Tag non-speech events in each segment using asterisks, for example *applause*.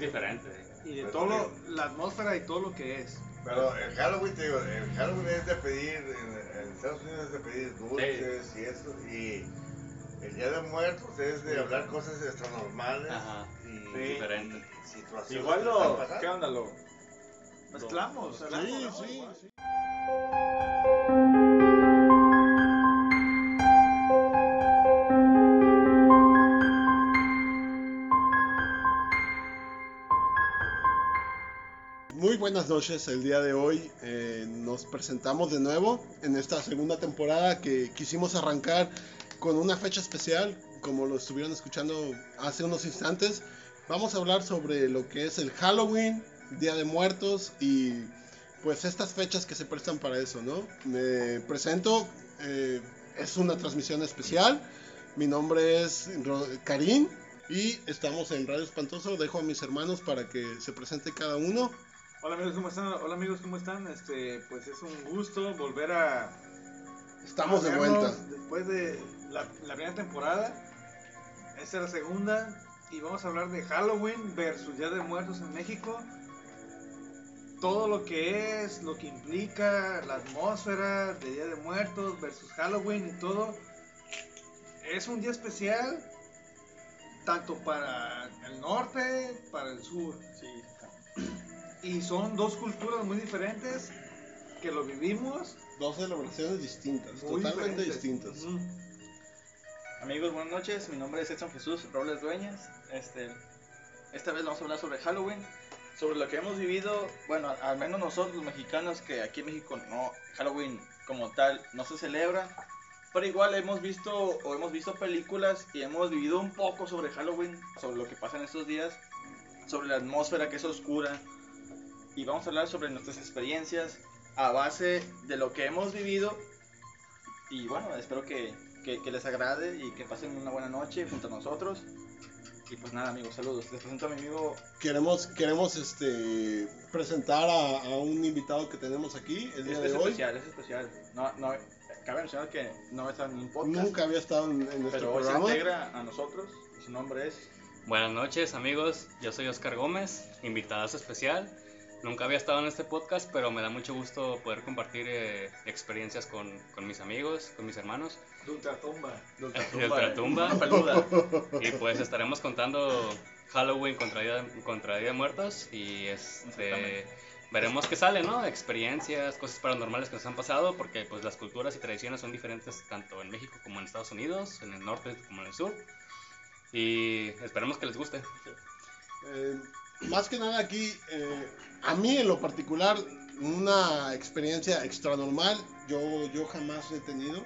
Es diferente. Y de todo lo, la atmósfera y todo lo que es. Pero el Halloween, te digo, el Halloween es de pedir, en, en Estados Unidos es de pedir dulces y eso, y el Día de Muertos es de hablar cosas extranormales Ajá. y, Sí. diferente. y situaciones Igual lo. ¿Qué onda lo? Mezclamos. Sí, sí. Buenas noches, el día de hoy eh, nos presentamos de nuevo en esta segunda temporada que quisimos arrancar con una fecha especial, como lo estuvieron escuchando hace unos instantes. Vamos a hablar sobre lo que es el Halloween, Día de Muertos y pues estas fechas que se prestan para eso, ¿no? Me presento, eh, es una transmisión especial, mi nombre es Karim y estamos en Radio Espantoso, dejo a mis hermanos para que se presente cada uno. Hola amigos, ¿cómo están? Hola amigos, ¿cómo están? Este, pues es un gusto volver a Estamos de vuelta. Después de la, la primera temporada, esta es la segunda y vamos a hablar de Halloween versus Día de Muertos en México. Todo lo que es, lo que implica, la atmósfera de Día de Muertos versus Halloween y todo. Es un día especial tanto para el norte, para el sur. Y son dos culturas muy diferentes que lo vivimos Dos celebraciones distintas, muy totalmente diferentes. distintas. Ujú. Amigos, buenas noches. Mi nombre es Edson Jesús Robles Dueñas. Este, esta vez vamos a hablar sobre Halloween, sobre lo que hemos vivido. Bueno, al menos nosotros los mexicanos, que aquí en México no Halloween como tal no se celebra, pero igual hemos visto o hemos visto películas y hemos vivido un poco sobre Halloween, sobre lo que pasa en estos días, sobre la atmósfera que es oscura y vamos a hablar sobre nuestras experiencias a base de lo que hemos vivido y bueno, espero que, que- que les agrade y que pasen una buena noche junto a nosotros. Y pues nada, amigos, saludos. Les presento a mi amigo. Queremos, queremos este, presentar a, a un invitado que tenemos aquí el día Es, de es hoy. especial, es especial. No, no, cabe mencionar que no está en un podcast, Nunca había estado en, en nuestro pero hoy se programa. integra a nosotros. Su nombre es. Buenas noches, amigos. Yo soy Oscar Gómez, invitadazo especial. Nunca había estado en este podcast, pero me da mucho gusto poder compartir eh, experiencias con, con mis amigos, con mis hermanos De ultratumba. de Ultratumba. Peluda. *laughs* Y pues estaremos contando Halloween contra Día de, contra Día de Muertos y este, veremos qué sale, ¿no? Experiencias, cosas paranormales que nos han pasado, porque pues las culturas y tradiciones son diferentes tanto en México como en Estados Unidos, en el norte como en el sur. Y esperemos que les guste. Eh, más que nada aquí, eh, a mí en lo particular, una experiencia extra normal, yo, yo jamás he tenido. Eh,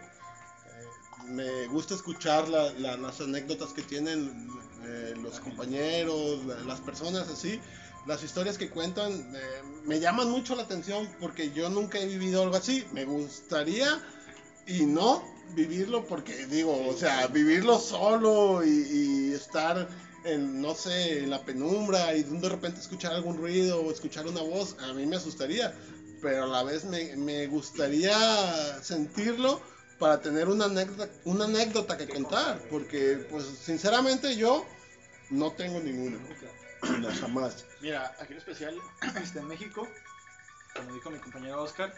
me gusta escuchar la- la- las anécdotas que tienen eh, los compañeros, la- las personas así. Las historias que cuentan eh, me llaman mucho la atención porque yo nunca he vivido algo así. Me gustaría y no vivirlo porque digo, o sea, vivirlo solo y estar en, no sé, en la penumbra y de repente escuchar algún ruido o escuchar una voz, a mí me asustaría, pero a la vez me, me gustaría sentirlo para tener una anécdota, una anécdota que contar, porque pues sinceramente yo no tengo ninguna, no, *clears throat* jamás. Mira, aquí en especial, *clears throat* este, en México, como dijo mi compañero Oscar,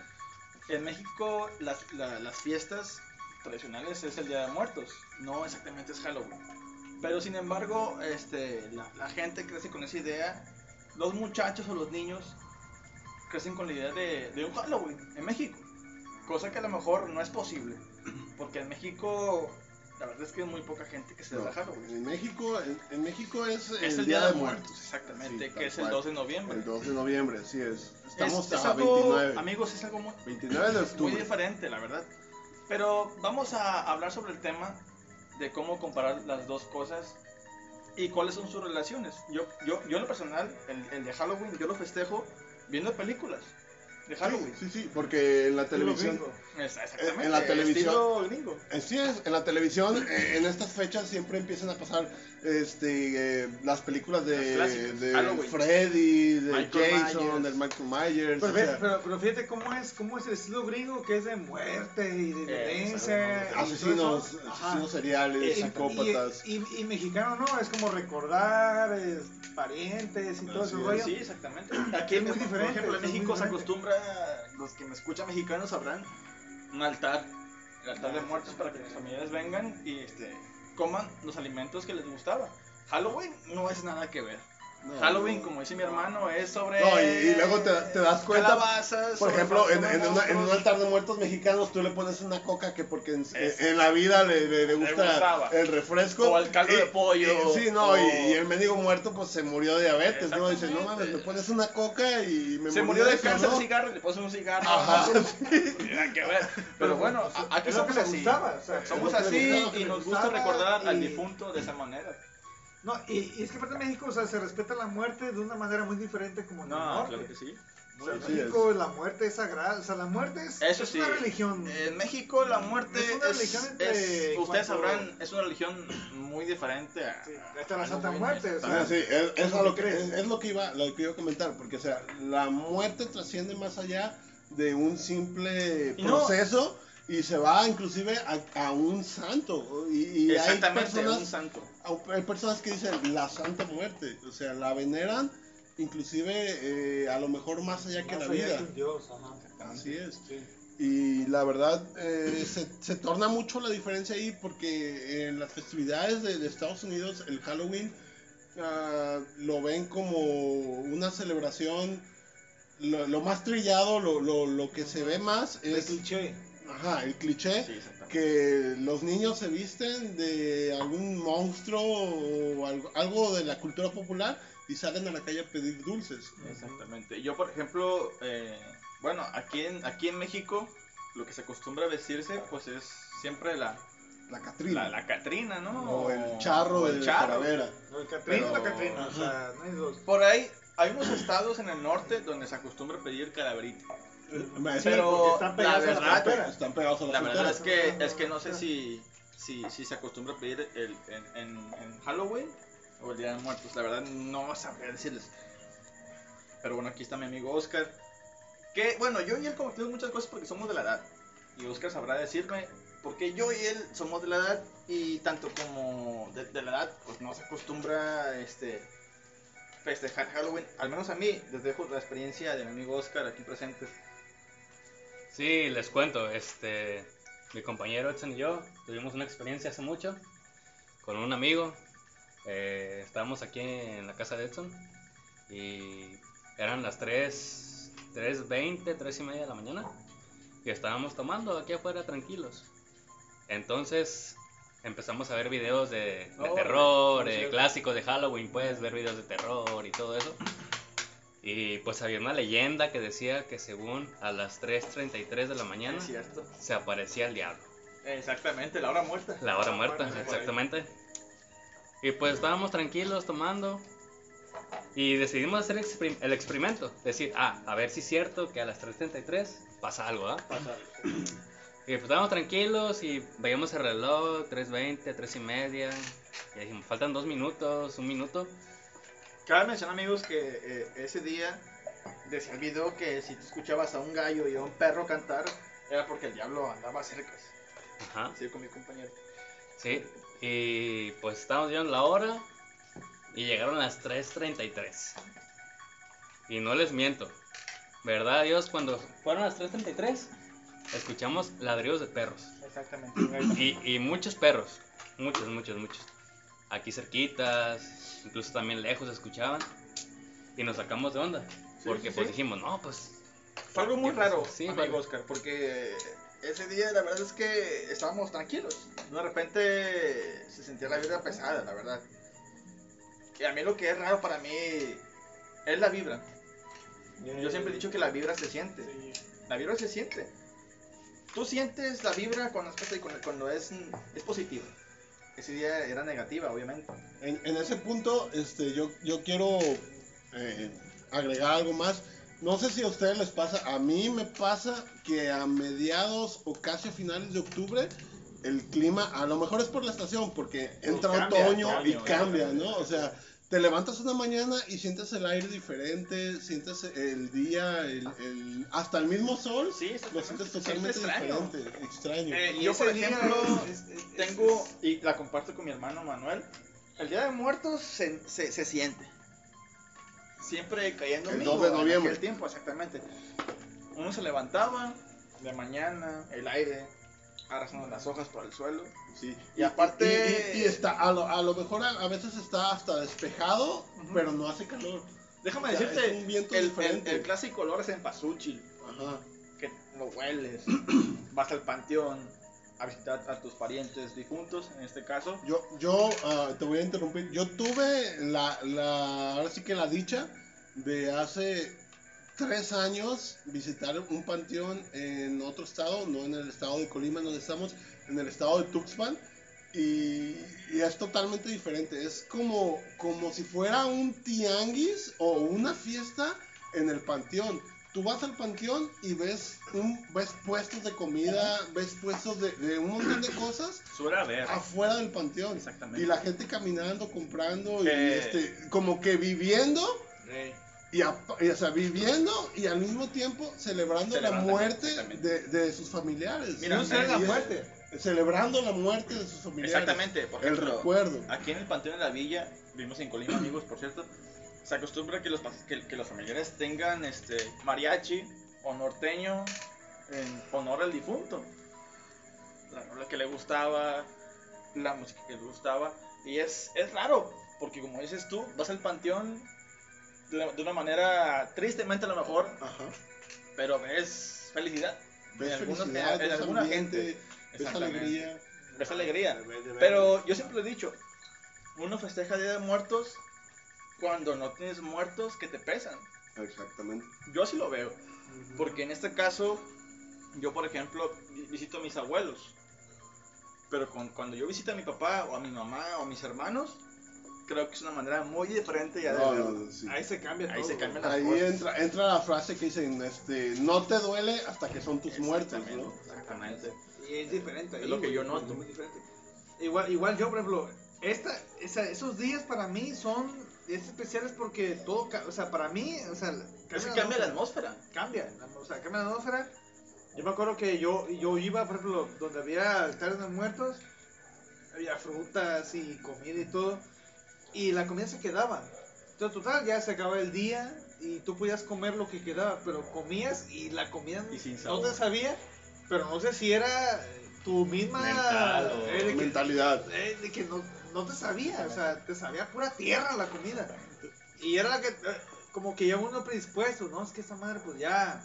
en México las, la- las fiestas tradicionales es el Día de Muertos, no exactamente es Halloween. Pero sin embargo, este, la, la gente crece con esa idea, los muchachos o los niños crecen con la idea de, de un Halloween en México, cosa que a lo mejor no es posible, *clears throat* porque en México la verdad es que hay muy poca gente que se No, da Halloween. en México, en, en México es, Es el Día de Muertos, exactamente, Sí, que es el cual. 2 de noviembre. El 2 de noviembre, así es. Estamos Es- es a algo- 29. Amigos, es algo muy, 29 de muy octubre. diferente, la verdad. Pero vamos a hablar sobre el tema de cómo comparar las dos cosas y cuáles son sus relaciones. Yo, yo, yo en lo personal, el, el de Halloween, yo lo festejo viendo películas. De Halloween. Sí, sí, porque en la televisión... Exactamente. En la televisión- estilo gringo. Así es, en la televisión eh, en estas fechas siempre empiezan a pasar este eh, las películas de, clásicos, de Halloween. Freddy, de Michael Jason, Myers. del Michael Myers. Pero, o sea, pero, pero fíjate cómo es, cómo es el estilo gringo que es de muerte y de Eh, violencia. todo asesinos, eso. Asesinos seriales, Y- psicópatas. Y, y- y mexicano no, es como recordar es, parientes y todo Así ese es. rollo. Sí, exactamente. Aquí Es muy diferente, por ejemplo, en México se acostumbra, los que me escuchan mexicanos sabrán, un altar, el altar de muertos para que las familias vengan y este, coman los alimentos que les gustaba. Halloween no es nada que ver. No, Halloween, no. como dice mi hermano, es sobre. No, y- y luego te- te das cuenta, calabazas, Por ejemplo, en, fantasmas, en una- en un altar de muertos mexicanos tú le pones una coca que porque en, la vida le, le- le gusta el refresco. O el caldo de pollo, y- sí, no, o- y, y el mendigo muerto pues se murió de diabetes, ¿no? Dice, no mames, me pones una coca y me Se murió de eso, cáncer ¿no? de cigarro y le pones un cigarro. Ajá. *laughs* Nada que ver. Pero bueno, a- aquí somos le así. gustaba. o sea, Somos le así y le nos gusta recordar al difunto de esa manera. No, y, y es que aparte en México, o sea, se respeta la muerte de una manera muy diferente como en el No, norte. claro que sí. O sea, en México la muerte es sagrada, o sea, la muerte es, Eso es sí. una religión. En México la muerte Es es, una religión entre es- ustedes sabrán, es una religión muy diferente a, Sí, la Santa Muerte, o Ah, sea, sí, es, es ¿cómo a lo que, crees? es, lo que iba, lo que iba a comentar, porque o sea, la muerte trasciende más allá de un simple proceso y se va inclusive a, a un santo y, y hay Exactamente, personas un santo. hay personas que dicen la santa muerte, o sea, la veneran inclusive eh, a lo mejor más allá que la allá vida. que Dios, ajá. Así es. Sí. Y la verdad, eh, se, se torna mucho la diferencia ahí porque en las festividades de, de Estados Unidos, el Halloween ah, lo ven como una celebración, lo, lo más trillado, lo, lo, lo que se ve más es cliché. Ajá, el cliché. Sí. Que los niños se visten de algún monstruo o algo, algo de la cultura popular y salen a la calle a pedir dulces. Exactamente. Yo, por ejemplo, eh, bueno, aquí en, aquí en México lo que se acostumbra a vestirse, pues es siempre la, La Catrina. la, la Catrina, ¿no? o el charro o el charro. Calavera. No, el Catrina o la Catrina, o sea, no hay dos. Por ahí hay unos estados en el norte donde se acostumbra pedir calaverita. Sí, Pero están la verdad. Están pegados a la, La verdad es que, es que no sé si, si, si se acostumbra a pedir el, en, en, en Halloween o el Día de Muertos. La verdad no sabría decirles. Pero bueno, aquí está mi amigo Oscar. Que bueno, yo y él compartimos muchas cosas porque somos de la edad. Y Oscar sabrá decirme porque yo y él somos de la edad y tanto como de, de la edad, pues no se acostumbra este festejar Halloween. Al menos a mí, les dejo la experiencia de mi amigo Oscar aquí presente. Sí, les cuento, este, mi compañero Edson y yo tuvimos una experiencia hace mucho con un amigo. eh, estábamos aquí en la casa de Edson y eran las 3, 3.20, 3 y media de la mañana y estábamos tomando aquí afuera tranquilos. Entonces empezamos a ver videos de, de Oh, terror, eh, clásicos de Halloween, puedes ver videos de terror y todo eso. Y pues había una leyenda que decía que según a las 3.33 de la mañana se aparecía el diablo. Exactamente, la hora muerta. La hora muerta, exactamente. Y pues estábamos tranquilos tomando y decidimos hacer el experimento. Decir, ah, a ver si es cierto que a las 3.33 pasa algo, ¿ah? Y pues estábamos tranquilos y veíamos el reloj, 3.20, 3 y media. Y dijimos, faltan dos minutos, un minuto. Cabe mencionar, amigos, que eh, ese día decía el video que si tú escuchabas a un gallo y a un perro cantar, era porque el diablo andaba cerca. Ajá. Sí, con mi compañero. Sí, y pues estábamos viendo la hora y llegaron las 3.33. Y no les miento, ¿verdad Dios? Cuando fueron las 3.33, escuchamos ladridos de perros. Exactamente. Y, y muchos perros, muchos, muchos, muchos. Aquí cerquitas, incluso también lejos se escuchaban. Y nos sacamos de onda, porque sí, pues sí. dijimos, no, pues... Fue algo muy raro, Sí, amigo fue- Oscar, porque ese día la verdad es que estábamos tranquilos. De repente se sentía la vibra pesada, la verdad. Y a mí lo que es raro para mí es la vibra. Yo siempre he dicho que la vibra se siente. La vibra se siente. Tú sientes la vibra cuando, es- cuando- cuando es, es positiva. Ese día era negativa, obviamente. En, en ese punto, este, yo, yo quiero eh, agregar algo más. No sé si a ustedes les pasa, a mí me pasa que a mediados o casi a finales de octubre el clima, a lo mejor es por la estación, porque entra cambia, otoño y cambia. ¿no? O sea, te levantas una mañana y sientes el aire diferente, sientes el día, el, el- hasta el mismo sol, Sí, lo sientes totalmente siente extraño. diferente, extraño. Eh, Y yo, ese por ejemplo, tengo, y la comparto con mi hermano Manuel, el Día de Muertos se, se, se siente. Siempre cayendo El domingo, 2 de en noviembre. aquel tiempo, exactamente. Uno se levantaba de mañana, el aire, arrasando las hojas por el suelo. Sí. Y aparte- Y, y- y está, a lo, a lo mejor a, a veces está hasta despejado, pero no hace calor. Déjame O sea, decirte, es un viento el, el, clásico olor es en pasuchil, Ajá. que lo hueles, *clears throat* vas al panteón a visitar a tus parientes difuntos, en este caso. Yo, yo ah, te voy a interrumpir. Yo tuve la, la, ahora sí que la dicha de hace tres años visitar un panteón en otro estado, no en el estado de Colima donde estamos, en el estado de Tuxpan. Y, y es totalmente diferente. Es como, como si fuera un tianguis o una fiesta en el panteón. Tú vas al panteón y ves, un, ves puestos de comida, ves puestos de, de un montón de cosas haber. afuera del panteón. Exactamente. Y la gente caminando, comprando, y Eh. este, como que viviendo, Ey. Y, a- y, o sea, viviendo y al mismo tiempo celebrando, Celebrando, la muerte de, de sus familiares. Mira, la muerte. Celebrando la muerte de sus familiares. Exactamente, por El ejemplo, recuerdo. Aquí en el Panteón de la Villa, vivimos en Colima, amigos, por cierto, se acostumbra que los, que, que los familiares tengan este mariachi o norteño en honor al difunto. La rola que le gustaba, la música que le gustaba. Y es, es raro, porque como dices tú, vas al panteón de, una manera tristemente a lo mejor, Ajá. pero ves felicidad. Ves en algunos- felicidad, en- en ves alguna ambiente, gente. ves alegría. Ves alegría. Pero yo siempre lo he dicho, uno festeja Día de Muertos cuando no tienes muertos que te pesan. Exactamente. Yo así lo veo, porque en este caso, yo por ejemplo vi- visito a mis abuelos, pero con- cuando yo visito a mi papá o a mi mamá o a mis hermanos, creo que es una manera muy diferente ya de No, verlo. no, sí. Ahí se cambia Ahí todo. se cambia la- Ahí cosas. entra, entra la frase que dicen, este, no te duele hasta que son tus muertos, Exactamente, ¿no? Exactamente. Y es diferente. Es ahí, lo que yo noto. es muy diferente. Igual, igual yo, por ejemplo, esta, esa- esos días para mí son es especiales porque todo, o sea, para mí, o sea, Es que cambia la atmósfera. Cambia, la- o sea, cambia la atmósfera. Yo me acuerdo que yo, yo iba, por ejemplo, donde había altares de muertos, había frutas y comida y todo, y la comida se quedaba. Entonces, total, ya se acababa el día y tú podías comer lo que quedaba, pero comías y la comida Y sin no te sabía, pero no sé si era tu misma Mental o- eh, de que, Mentalidad. eh, de que no, no te sabía, o sea, te sabía pura tierra la comida. Y era la que, eh, como que ya uno predispuesto, ¿no? Es que esta madre, pues ya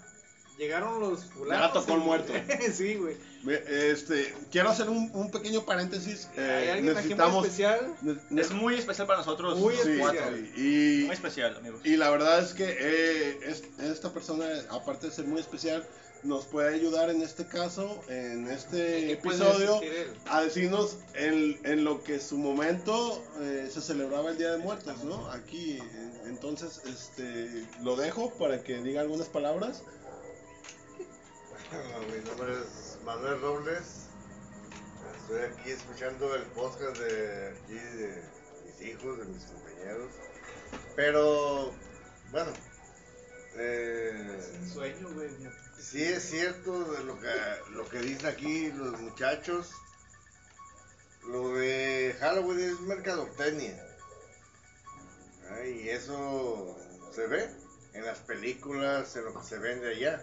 llegaron los fulanos. Ya tocó el muerto. *laughs* sí, güey. Este, quiero hacer un, un pequeño paréntesis. Hay eh, alguien aquí muy necesitamos. especial. ne- Es muy especial para nosotros. Muy sí, especial. cuatro. y, Muy especial, amigos. y la verdad es que eh, es- esta persona, aparte de ser muy especial, nos puede ayudar en este caso, en este ¿Qué puede episodio, decir a decirnos en, en lo que su momento eh, se celebraba el Día de Muertos, ¿no? Aquí, en- entonces, este, lo dejo para que diga algunas palabras. *laughs* Mi nombre es Manuel Robles. Estoy aquí escuchando el podcast de aquí de mis hijos, de mis compañeros. Pero, bueno, eh, Un sueño, güey. sí es cierto de lo que, lo que dicen aquí los muchachos. Lo de Halloween es mercadotecnia. Ah, Y eso se ve en las películas, en lo que se vende allá.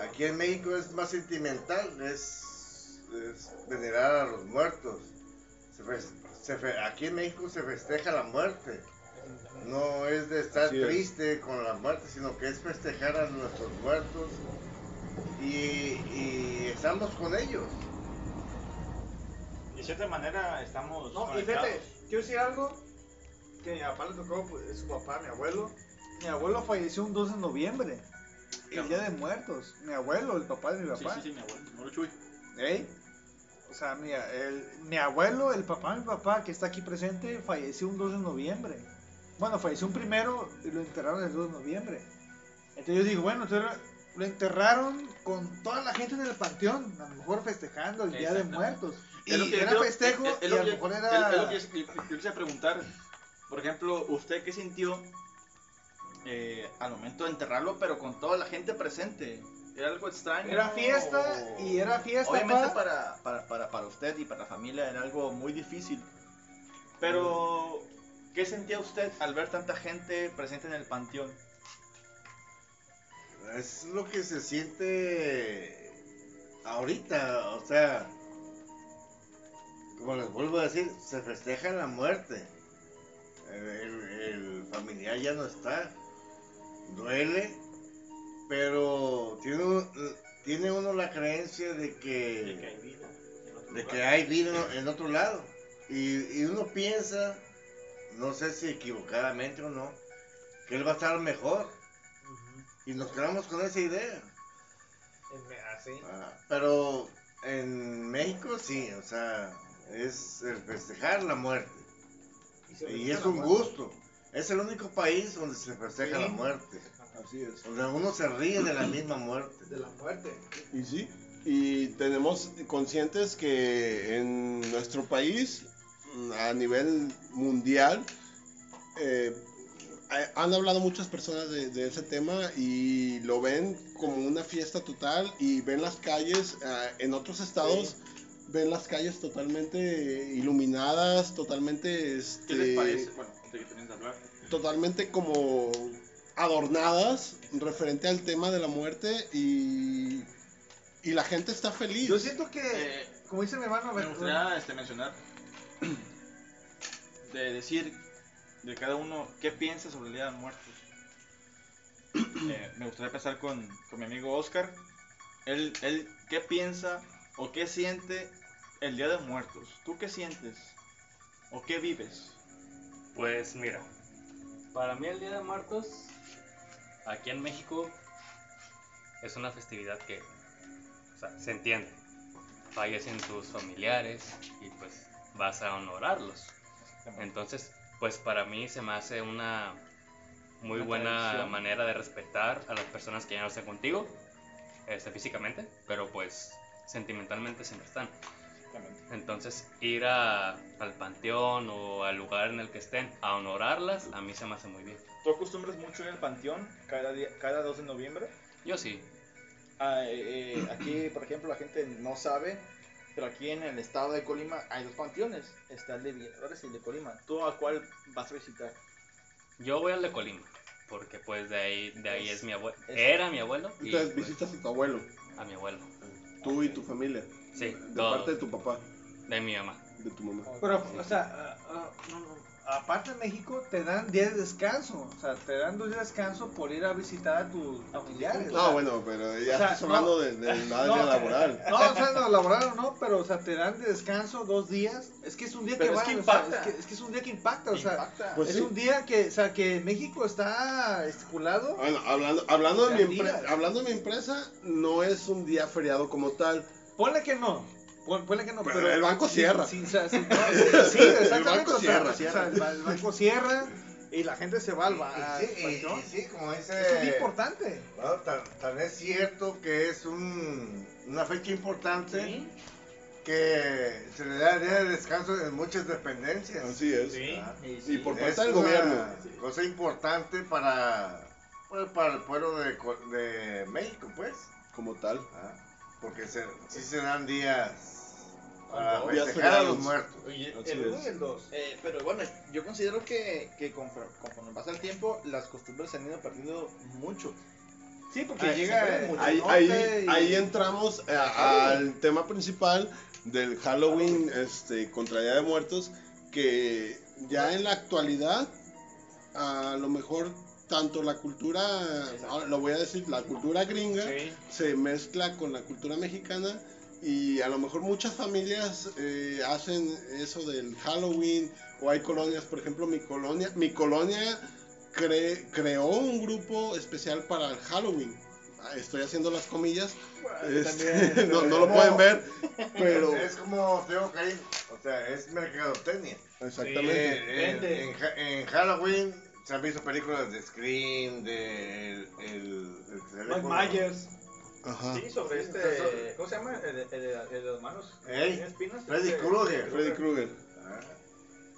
Aquí en México es más sentimental, es, es venerar a los muertos. Se fes- se fe- aquí en México se festeja la muerte. No es de estar Así es. triste con la muerte, sino que es festejar a nuestros muertos y, y estamos con ellos. De cierta manera estamos No, y fíjate, quiero decir algo que a mi papá le tocó, pues, su papá, mi abuelo. Mi abuelo falleció un 2 de noviembre, el día de muertos. Mi abuelo, el papá de mi papá. sí, sí, mi abuelo. Moro Chuy. ¿Ey? O sea, mira, el, mi abuelo, el papá de mi papá, que está aquí presente, falleció un 2 de noviembre. Bueno, falleció un primero y lo enterraron el 2 de noviembre. Entonces yo digo, bueno, entonces lo enterraron con toda la gente en el panteón, a lo mejor festejando el Día de. Muertos. Lo Y que era creo- festejo es- es y lo a lo mejor era... es lo que yo- quisiera preguntar. Por ejemplo, ¿usted qué sintió eh, al momento de enterrarlo, pero con toda la gente presente? ¿Era algo extraño? Era fiesta y era fiesta Obviamente pa- para, para, para, para usted y para la familia era algo muy difícil. Pero, ¿qué sentía usted al ver tanta gente presente en el panteón? Es lo que se siente ahorita, o sea, como les vuelvo a decir, se festeja la muerte. El, el- el familiar ya no está, duele, pero tiene, un- tiene uno la creencia de que, de que hay vida en otro lado. Y, y uno piensa, no sé si equivocadamente o no, que él va a estar mejor. Y nos quedamos con esa idea. Así. Ah, pero en México sí, o sea, es el festejar la muerte. Y es un gusto. Es el único país donde se festeja Sí. la muerte. Así es. Donde uno se ríe de la misma muerte. De la muerte. Y sí, y tenemos conscientes que en nuestro país, a nivel mundial, eh, ha- han hablado muchas personas de, de ese tema y lo ven como una fiesta total y ven las calles, ah, en otros estados, ven las calles totalmente iluminadas, totalmente... ¿Qué les este, parece? Bueno, hablar. totalmente como adornadas referente al tema de la muerte y, y la gente está feliz. Yo siento que, Eh, como dice mi hermano, Me gustaría este, mencionar, *clears throat* de decir de cada uno qué piensa sobre el Día de Muertos. *clears throat* Eh, me gustaría empezar con, con mi amigo Oscar. Él, él, ¿qué piensa o qué siente el Día de Muertos? ¿Tú qué sientes? ¿O qué vives? Pues mira, para mí el Día de Muertos, aquí en México, es una festividad que o sea, se entiende. Fallecen tus familiares y pues vas a honorarlos. Entonces, pues para mí se me hace una muy Una buena tradición. manera de respetar a las personas que ya no están contigo, este, físicamente, pero pues sentimentalmente siempre están. Exactamente. Entonces, ir a- al panteón o al lugar en el que estén a honorarlas, a mí se me hace muy bien. ¿Tú acostumbras mucho ir al panteón cada, día, cada 2 de noviembre? Yo sí. Ah, eh, eh, aquí, por ejemplo, la gente no sabe, pero aquí en el estado de Colima hay dos panteones. Está el de Villadores y el de Colima. ¿Tú a cuál vas a visitar? Yo voy al de Colima, porque pues de ahí, de ahí es, mi abuelo. Era mi abuelo y Entonces pues, visitas a tu abuelo, a mi abuelo. tú y tu familia. Sí, De todo. parte de tu papá, De mi mamá. de tu mamá. Pero, o sea, no, no, aparte en México te dan días de descanso. O sea, te dan dos días de descanso por ir a visitar a tus familiares. o sea, No, bueno, pero ya o sea, estás hablando no. de, de *laughs* la No. área laboral. No, o sea, no, laboral o no, pero, o sea, te dan de descanso dos días. Es que es un día Pero que es va, que o sea, impacta. es, que, es que es un día que impacta, o sea, Impacta. Pues es sí. un día que, o sea, que México está estipulado. Bueno, hablando, hablando, de mi hablando de mi empresa, no es un día feriado como tal. Ponle que no. pon- Ponle que no, Pero pero. el banco *laughs* sí, cierra. Sí, sí, sí, sí, exactamente. banco o sea, cierra. o sea, el, ba- el banco cierra y la gente se va al, ba- al Y sí, sí, como dice. Es un día importante. Bueno, tan, tan es cierto que es un, una fecha importante Sí. que se le da día de descanso en muchas dependencias. Así es. Ah, Y por es parte del gobierno. Cosa importante para, pues, para el pueblo de México, pues. Como tal. Ah, Porque se, sí se dan días para festejar a los muertos. Oye, El 1 es. y el 2. Eh, pero bueno, yo considero que, que conforme, conforme pasa el tiempo, las costumbres se han ido perdiendo mucho. Sí, porque llega. mucho. Ahí, ahí, y- ahí entramos a- al tema principal del Halloween este, contra Día de Muertos, que ya en la actualidad, a lo mejor tanto la cultura, ahora lo voy a decir, la cultura gringa Sí. se mezcla con la cultura mexicana y a lo mejor muchas familias eh, hacen eso del Halloween o hay colonias, por ejemplo mi colonia, mi colonia cre- creó un grupo especial para el Halloween. Estoy haciendo las comillas, este, *laughs* no, no lo pueden ver, pero *laughs* Es, como Teo Karim, o sea, es mercadotecnia. exactamente. Eh, en, en en Halloween se han visto películas de Scream, de el, el, el Mike Myers. Ajá. Sí, sobre este. ¿Cómo se llama? El, el, el, el de las manos. Ey, ¿Tiene espinas? Freddy Este, Krueger. Freddy Krueger. Ah.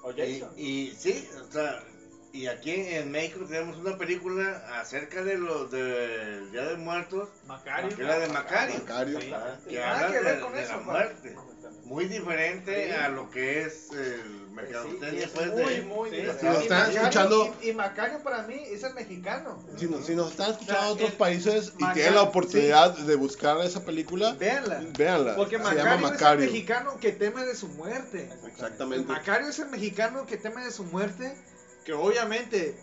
O Y, Jason. y sí, o sea, y aquí en México tenemos una película acerca de los del Día de Muertos, Macario. que es la de Macario, Macario. ah, que Nada habla que ver de, con de eso, la muerte. Muy diferente Sí. a lo que es el mercadotecnia, es pues, muy, de... muy Sí, diferente. Si nos Y están Macario- escuchando- Y, y Macario para mí es el mexicano. Si, nos- si nos están escuchando O sea, otros el- países y tienen la oportunidad de buscar esa película, Véanla. véanla. Porque Se Macario, es el Macario. mexicano que teme de su muerte. Exactamente. Macario es el mexicano que teme de su muerte. Que obviamente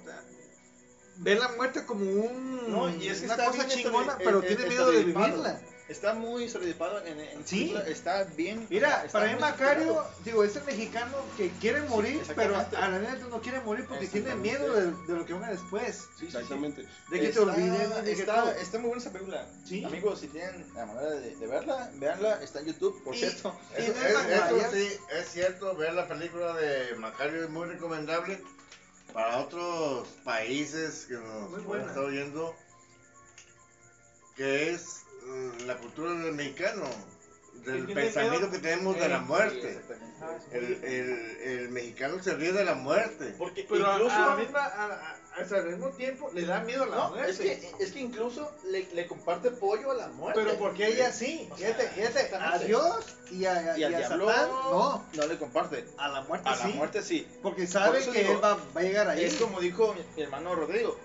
ve la muerte como un, No, y es que una está cosa chingona, pero eh, tiene eh, miedo de vivirla. Está muy estereotipado en, en Sí. película, está bien. Mira, está para mí Macario, digo, es el mexicano que quiere morir, pero a la neta no quiere morir porque tiene miedo de, de lo que venga después. Sí. Exactamente. De que te Está- de que está, muy buena esa película. Sí. Amigos, si tienen la manera de, de verla, véanla, está en YouTube, por Y- cierto. y es- es eso sí, es cierto, ver la película de Macario es muy recomendable para otros países que nos pueden estar oyendo, que es mm, la cultura del mexicano, del pensamiento que tenemos de Eh, la muerte. exactamente. El, el, el mexicano se ríe de la muerte. Porque Pero incluso. a la misma- a- a- sea, al mismo tiempo le da miedo a la no, muerte. es que, es que incluso le, le comparte pollo a la muerte. Pero porque ella sí, O sea, fíjate, fíjate, a. Dios y a, y al a diablo Satán, no, no le comparte. a la muerte A sí, la muerte sí. porque Por sabe eso que digo, él va, va a llegar ahí. Es como dijo mi, mi hermano Rodrigo.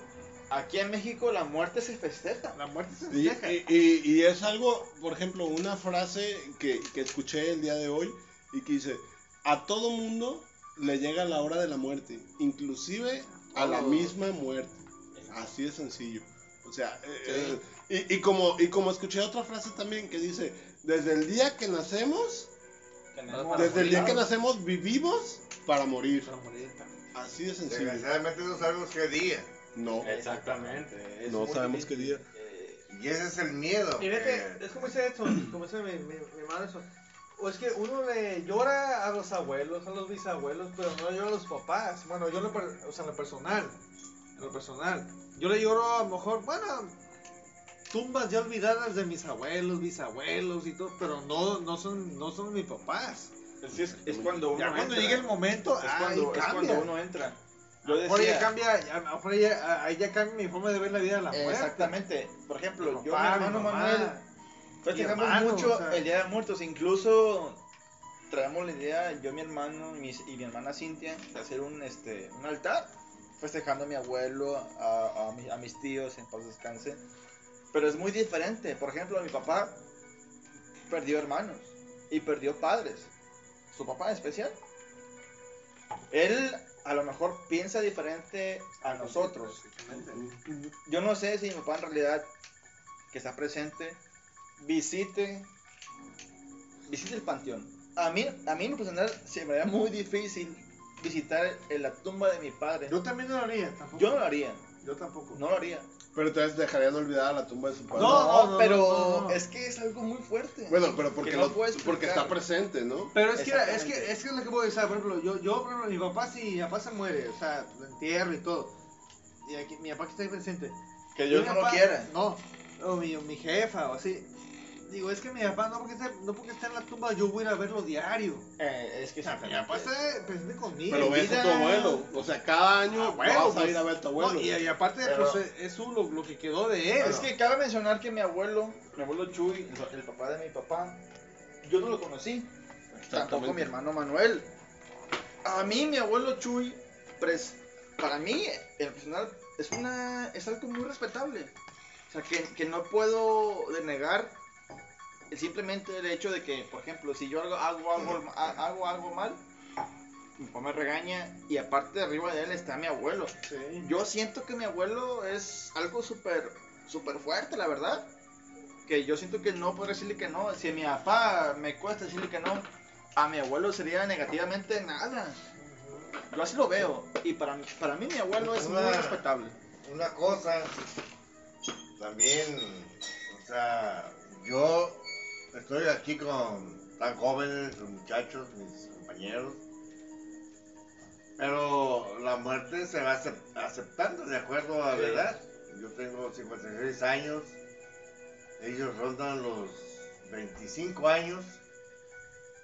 Aquí en México la muerte se festeja. la muerte se Y, festeja. y- y- y es algo, por ejemplo, una frase que, que escuché el día de hoy y que dice, a todo mundo le llega la hora de la muerte, inclusive a la misma muerte. Así de sencillo. O sea, eh, eh, y, y como, y como escuché otra frase también que dice, desde el día que nacemos, desde el día que nacemos vivimos para morir. Para morir. Así de sencillo. Desgraciadamente no sabemos qué día. No. Exactamente. Es No sabemos qué difícil. día. Eh, Y ese es el miedo. Y vete, eh, es como dice eso, como dice mi, mi, mi hermano eso. O es que uno le llora a los abuelos, a los bisabuelos, pero no le llora a los papás. Bueno, yo lo, o sea, en lo personal, en lo personal. Yo le lloro a lo mejor, bueno, tumbas ya olvidadas de mis abuelos, bisabuelos y todo, pero no, no son, no son mis papás. es, es- es cuando uno Ya cuando entra. llegue el momento, es cuando, es cambia. cuando uno entra. Yo A lo mejor ya decía, cambia, a lo mejor ya, ahí ya cambia mi forma de ver la vida de la muerte. exactamente. Por ejemplo, Mi yo, papá, mi hermano mi mamá. Manuel, festejamos hermano, mucho o sea. el Día de Muertos. Incluso traemos la idea, yo, mi hermano y, mis- y mi hermana Cintia, de hacer un, este, un altar festejando a mi abuelo, a, a, mi- a mis tíos, en paz descanse. Pero es muy diferente. Por ejemplo, mi papá perdió hermanos y perdió padres. Su papá en especial. Él a lo mejor piensa diferente a nosotros. Yo no sé si mi papá en realidad que está presente visite visite el panteón. A mí, a mí en lo personal se me da muy difícil visitar en la tumba de mi padre. Yo también no lo haría, tampoco. Yo no lo haría, Yo tampoco. no lo haría. Pero entonces dejarían olvidada la tumba de su padre. No, No, pero no, no. es que es algo muy fuerte. Bueno, pero porque, lo- puedes porque está presente, ¿no? Pero es que, es que, es que es lo que voy a decir, por ejemplo, yo, yo, por ejemplo, mi papá si mi papá se muere, o sea, lo entierro y todo. Y aquí, mi papá que está ahí presente. que Dios Mi no lo quiera. No, o mi, mi jefa o así. Digo, es que mi papá no porque, está, no porque está en la tumba, yo voy a ir a verlo diario. Eh, es que O sea, mi papá está presente conmigo. Pero ves a tu abuelo. O sea, cada año Ah, vas a ir pues, a ver a tu abuelo. No, y, y aparte, Pero- pues es lo, lo que quedó de él. Es que cabe mencionar que mi abuelo, mi abuelo Chuy, el, el papá de mi papá, yo no lo conocí. Tampoco mi hermano Manuel. A mí, mi abuelo Chuy, pres- para mí, en personal, es, una, es algo muy respetable. O sea, que, que no puedo denegar simplemente el hecho de que, por ejemplo, si yo hago, hago, algo, ha- hago algo mal, mi papá me regaña y aparte de arriba de él está mi abuelo. Sí. Yo siento que mi abuelo es algo súper, súper fuerte, la verdad. Que yo siento que no puedo decirle que no. Si a mi papá me cuesta decirle que no, a mi abuelo sería negativamente nada. Yo así lo veo. Y para, mí- para mí mi abuelo es muy respetable. una cosa, también, o sea, yo estoy aquí con tan jóvenes, los muchachos, mis compañeros, Pero la muerte se va acep- aceptando de acuerdo a la edad. Yo tengo 56 años, ellos rondan los 25 años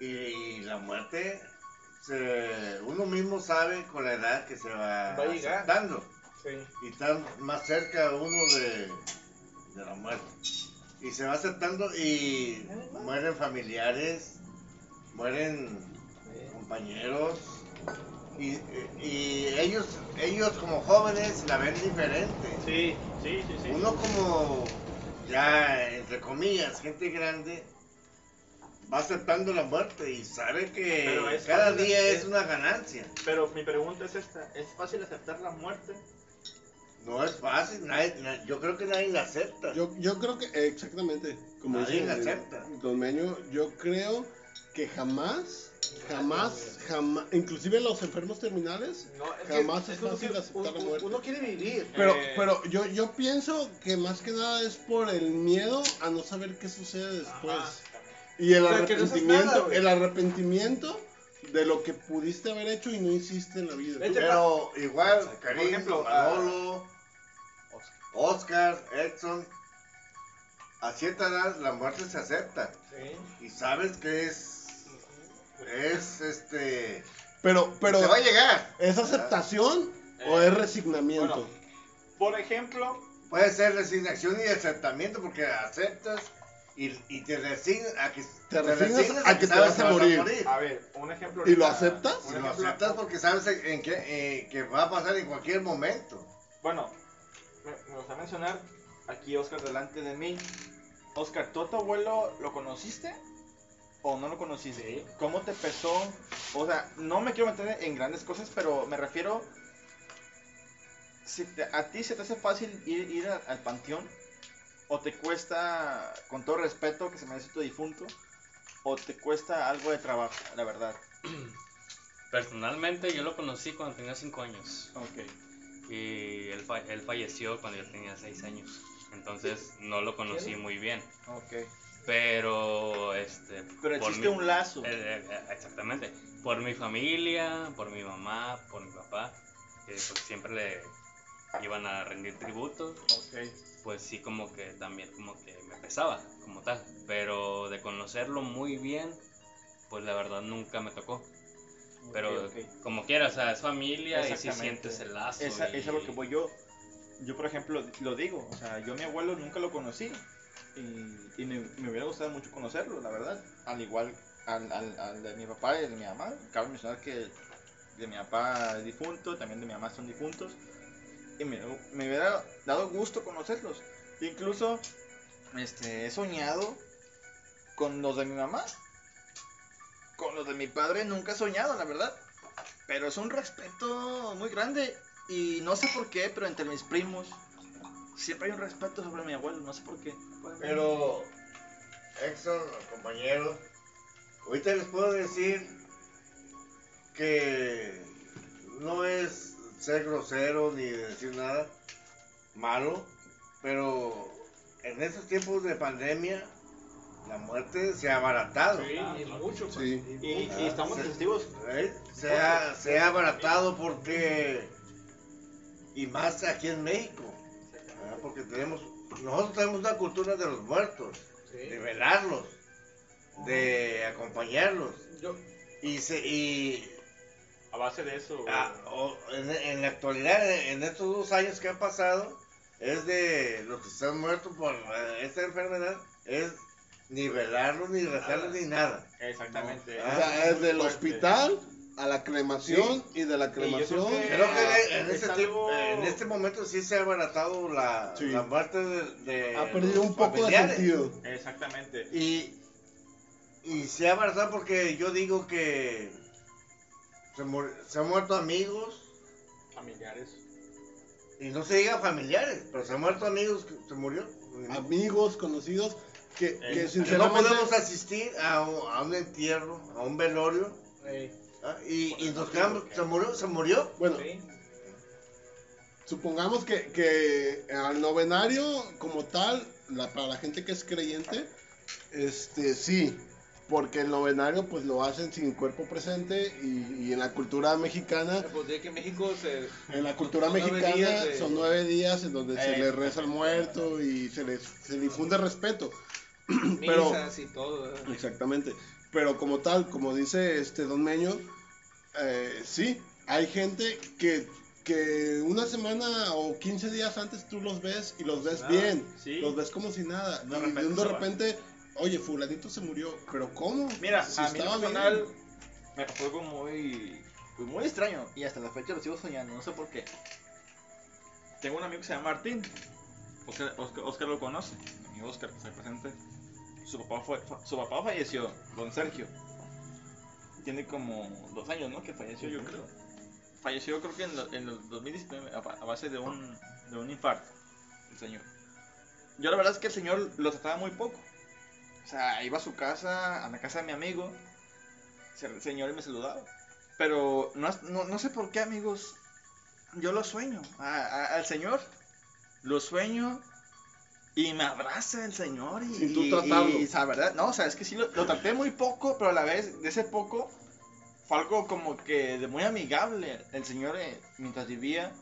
y la muerte, se, uno mismo sabe con la edad que se va, aceptando Sí. y está más cerca uno de, de la muerte. Y se va aceptando y mueren familiares, mueren compañeros y, y ellos ellos como jóvenes la ven diferente. Sí, sí, sí, sí. Uno como ya entre comillas gente grande va aceptando la muerte y sabe que cada día es- es una ganancia. Pero mi pregunta es esta, ¿es fácil aceptar la muerte? No es fácil, nadie- na- yo creo que nadie la acepta. Yo, yo creo que, eh, exactamente, como Nadie dice la acepta. Don Meño, yo creo que jamás, jamás, jamás, inclusive los enfermos terminales, No, es que- Jamás es que fácil aceptar la muerte. Uno quiere vivir. pero, Eh, pero yo, yo pienso que más que nada es por el miedo a no saber qué sucede después. ajá. Y el O sea, que no haces arrepentimiento, nada, el arrepentimiento de lo que pudiste haber hecho y no hiciste en la vida. Pero igual, Karim, ejemplo, Manolo, Oscar, Edson, a cierta edad la muerte se acepta Sí. y sabes que es, es este, Pero, pero, te va a llegar. ¿es aceptación o Eh, es resignamiento? bueno, Por ejemplo, Puede ser resignación y aceptamiento porque aceptas y, y te resignas a que Te resignas a que te vas a morir. a ver, un ejemplo. ¿Y lo aceptas? Y lo aceptas porque sabes en qué, eh, que va a pasar en cualquier momento. Bueno, me, me gusta mencionar aquí Oscar delante de mí. Oscar, ¿tú a tu abuelo lo conociste o no lo conociste? Sí. ¿Cómo te pesó? O sea, no me quiero meter en grandes cosas, pero me refiero... Si te- a ti se te hace fácil ir, ir a- al panteón o te cuesta, con todo respeto que se merece tu difunto, o te cuesta algo de trabajo, la verdad. *clears throat* Personalmente yo lo conocí cuando tenía 5 años Ok. y él, fa- él falleció cuando yo tenía 6 años. Entonces no lo conocí muy bien. Ok. Pero, este... Pero existe mi- un lazo. Eh, eh, eh, exactamente. Por mi familia, por mi mamá, por mi papá, que pues siempre le iban a rendir tributo, Ok. Pues sí como que también como que me pesaba como tal. Pero de conocerlo muy bien, pues la verdad nunca me tocó. Pero como quiera, o sea, es familia y si sientes el lazo. Esa, y- Es lo que voy yo. Yo, por ejemplo, lo digo. O sea, yo a mi abuelo nunca lo conocí. Y, y me, me hubiera gustado mucho conocerlo, la verdad. Al igual al, al, al de mi papá y de mi mamá. Cabe mencionar que de mi papá es difunto, también de mi mamá son difuntos. Y me, me hubiera dado gusto conocerlos. Incluso este, he soñado con los de mi mamá. Con los de mi padre nunca he soñado, la verdad. Pero es un respeto muy grande. Y no sé por qué, pero entre mis primos siempre hay un respeto sobre mi abuelo. No sé por qué. Pero, Exxon, compañeros, ahorita les puedo decir que no es ser grosero ni decir nada malo, pero en estos tiempos de pandemia la muerte se ha abaratado. Sí, y mucho. pues. Sí. Y- Y, Ah, y estamos testigos. ¿eh? Se, ha, se ha abaratado porque, y más aquí en México, ¿verdad? porque tenemos, nosotros tenemos una cultura de los muertos, Sí. de velarlos, de acompañarlos. Yo, Y, se, y a base de eso. ah, o- en, en la actualidad, en estos dos años que han pasado, es de los que están muertos por eh, esta enfermedad, es ni velarlos, ni rezarles, ni nada. Exactamente. Ah, O sea, es del Fuerte. hospital a la cremación y de la cremación. que- Creo que en, Es este tiempo- en este momento sí se ha abaratado la, Sí. la muerte de, de ha perdido un poco de sentido. Exactamente. Y, y se ha abaratado porque yo digo que se, mur- se han muerto amigos, Familiares. y no se diga familiares, pero se han muerto amigos que se murió. Amigos, conocidos, que, Eh, que Que no sinceramente. podemos asistir a un, a un entierro, a un velorio, Ey, ¿ah? y, y nos quedamos, que- se murió, se murió. Bueno, sí. supongamos que, que al novenario, como tal, la, para la gente que es creyente, este sí. Porque el novenario pues lo hacen sin cuerpo presente y, y en la cultura mexicana, Pues de que México se. en la cultura Son nueve mexicana días de- son nueve días en donde se Eh, le reza al muerto y se le se difunde respeto. *clears throat* Pero- Misas y todo. ¿verdad? Exactamente. Pero como tal, como dice este Don Meño, eh, sí, hay gente que, que una semana o 15 días antes tú los ves y los ves bien. sí. Los ves como si nada. De y de, un de se va. repente, oye, fulanito se murió. ¿Pero cómo? Mira, Si a mí bien. personal me pasó algo muy, pues muy extraño y hasta la fecha lo sigo soñando, no sé por qué. Tengo un amigo que se llama Martín, Oscar, Oscar, Oscar lo conoce, mi amigo Oscar que está presente. Su papá, fue, su papá falleció, don Sergio. Tiene como dos años, ¿no? Que falleció, yo creo. Falleció creo que en, lo- en el 2019 a, a base de un, de un infarto, el señor. Yo la verdad es que el señor lo trataba muy poco. O sea, iba a su casa, a la casa de mi amigo, el señor y me saludaba. Pero no, no, no sé por qué, amigos, yo lo sueño. A- a- al señor lo sueño y me abraza el señor. Y, Sin tú y- tratarlo. y, la verdad, no, o sea, es que sí lo, lo traté muy poco, pero a la vez de ese poco fue algo como que de muy amigable. El señor, eh, mientras vivía,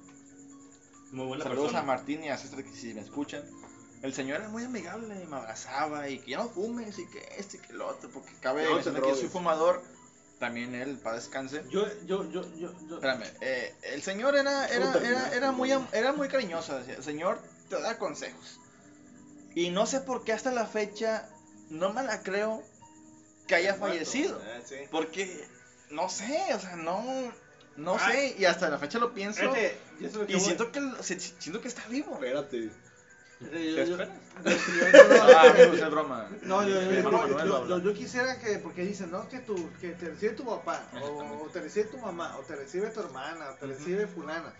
Muy buena Saludos persona. a Martín y a César que si me escuchan. El señor era muy amigable y me abrazaba y que ya no fumes y que este y que el otro, porque cabe No que yo soy fumador. También él, para descanse. Yo, yo, yo, yo, yo. Espérame, eh, el señor era, era, era, era, muy, am- era muy cariñoso. decía, El señor te da consejos. Y no sé por qué hasta la fecha no me la creo que haya fallecido. Sí. Porque no sé, o sea, no, no Ah. sé. Y hasta la fecha lo pienso. Y voy- siento que, siento que está vivo. Espérate. ¿Te yo- esperas? Ah, es broma. No, quisiera que, porque dicen, no, que, tu, que te recibe tu papá, o, te recibe tu mamá, o te recibe tu hermana, o te recibe fulana.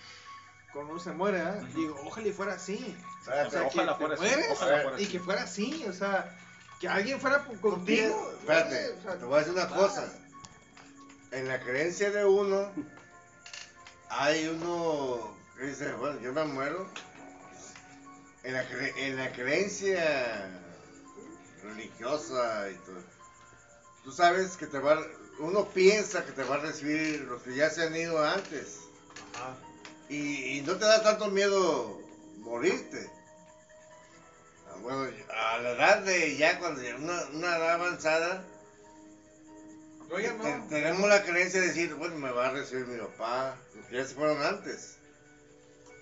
Cuando uno se muere, ¿eh? Digo, ojalá y fuera así. O sea, ojalá que fuera así, mueres ojalá fuera y que fuera así, o sea, que alguien fuera contigo. Espérate, o sea, te voy a decir una cosa. En la creencia de uno, hay uno que dice, bueno, yo me muero. En la, cre- en la creencia religiosa y todo. Tú sabes que te va, uno piensa que te va a recibir los que ya se han ido antes. Ajá. Y, y no te da tanto miedo morirte. Ah, Bueno, a la edad de ya cuando ya una, una edad avanzada, Yo ya no. te- tenemos la creencia de decir, bueno, me va a recibir mi papá, los que ya se fueron antes.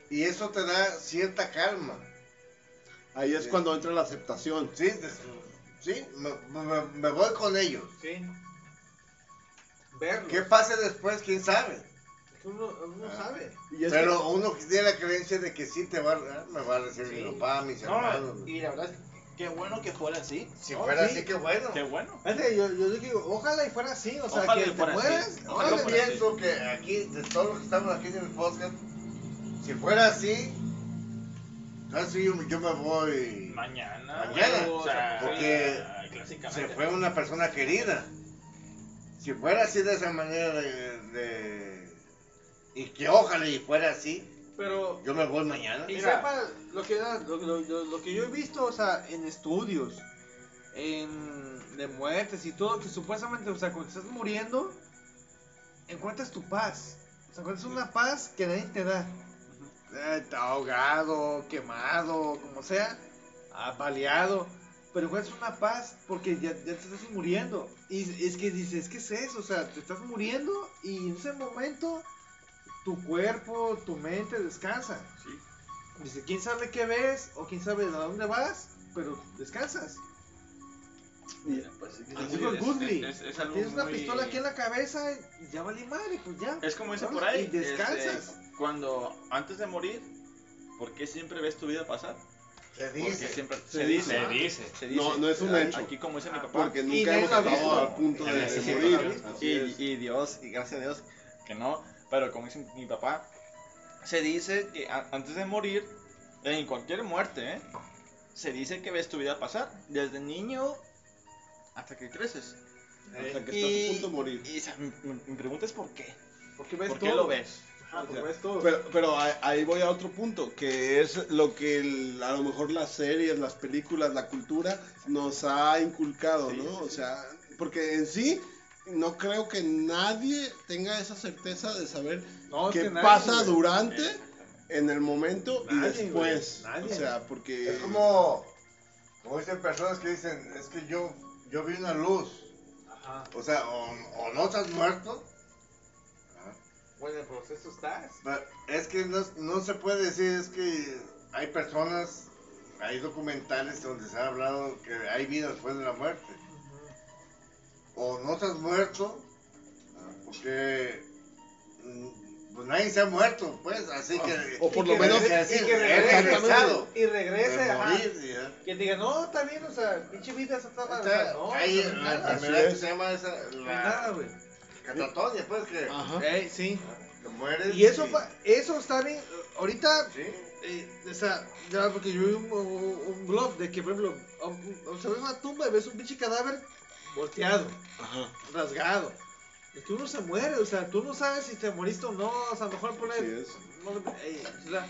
Y eso te da cierta calma. Ahí es Sí. cuando entra la aceptación. Sí, sí me, me- me voy con ellos. Sí. Verlo. ¿Qué pase después? ¿Quién sabe? Uno, uno Ah. sabe. Y es Pero uno tiene la creencia de que sí te va, a- me va a recibir Sí. mi papá, mis hermanos. No, y la verdad, qué bueno que fuera así. Si No, fuera sí. así, qué bueno. Qué bueno. Fíjate, yo, yo digo, ojalá y fuera así, o sea, Ojalá que y te fuera mueras. así. ojalá Yo así. pienso que aquí, de todos los que estamos aquí en el podcast, si fuera así, casi yo, yo me voy. Mañana. Mañana, o sea, porque sí. Se fue una persona querida. Si fuera así de esa manera de, de- y que ojalá y fuera así, Pero, yo me voy mañana. y Mira. sepa lo que, lo, lo- lo- lo que yo he visto, o sea, en estudios, en, de muertes y todo, que supuestamente, o sea, cuando estás muriendo, encuentras tu paz. O sea, encuentras una paz que nadie te da. Eh, está ahogado, quemado, como sea, apaleado. Pero encuentras una paz porque ya, ya te estás muriendo. Y es que dices, ¿qué es eso? O sea, te estás muriendo y en ese momento tu cuerpo, tu mente descansa. Sí. Dice, quién sabe qué ves o quién sabe a dónde vas, pero descansas. Mira, pues, es- Así es- con es- Goodley. es- es algo Tienes una muy- pistola aquí en la cabeza y ya valí madre, pues ya. Es como dice ¿sabes? por ahí. Y descansas. este, cuando antes de morir, ¿por qué siempre ves tu vida pasar? Se dice. siempre Se se, dice. dice. Se dice. Se dice. No, no es un hecho. Aquí como dice mi papá. Porque nunca hemos estado al punto de, de morir. y, y Dios, y gracias a Dios que no, pero como dice mi papá, se dice que a- antes de morir, en cualquier muerte, ¿eh? se dice que ves tu vida pasar, desde niño hasta que creces. Hasta que Y- estás a punto de morir. Y o sea, mi, mi- pregunta es ¿por qué? Porque ves ¿Por todo. qué lo ves? Ajá, porque O sea, ves todo. Pero, pero ahí- ahí voy a otro punto, que es lo que el- a lo mejor las series, las películas, la cultura nos ha inculcado, Sí, ¿no? sí, O sea, porque en sí no creo que nadie tenga esa certeza de saber No, qué nadie, pasa güey. durante, en el momento y después. güey, nadie. O sea, porque Es como, como dicen personas que dicen, es que yo, yo vi una luz. Ajá. O sea, o, o no estás muerto. Bueno, en el proceso estás. pero Es que no, no se puede decir, es que hay personas, hay documentales donde se ha hablado que hay vida después de la muerte. O no estás muerto, porque pues nadie se ha muerto, pues, así que... o por lo menos- y que regrese. Y regrese, de ajá. Que diga, no, está bien, o sea, pinche vida está sea, no, hay la enfermedad que se llama esa, no hay nada, güey. catatonia, pues, que, Ajá. Sí. que mueres. Y eso, pa- eso está bien. Ahorita, Sí. eh, o sea, ya porque yo vi un, un, un blog de que, por ejemplo, se ve una tumba y ves un pinche cadáver volteado, Ajá. rasgado. Es que uno se muere, o sea, tú no sabes si te moriste o no, o sea, a lo mejor por Así ahí. es. no, o sea,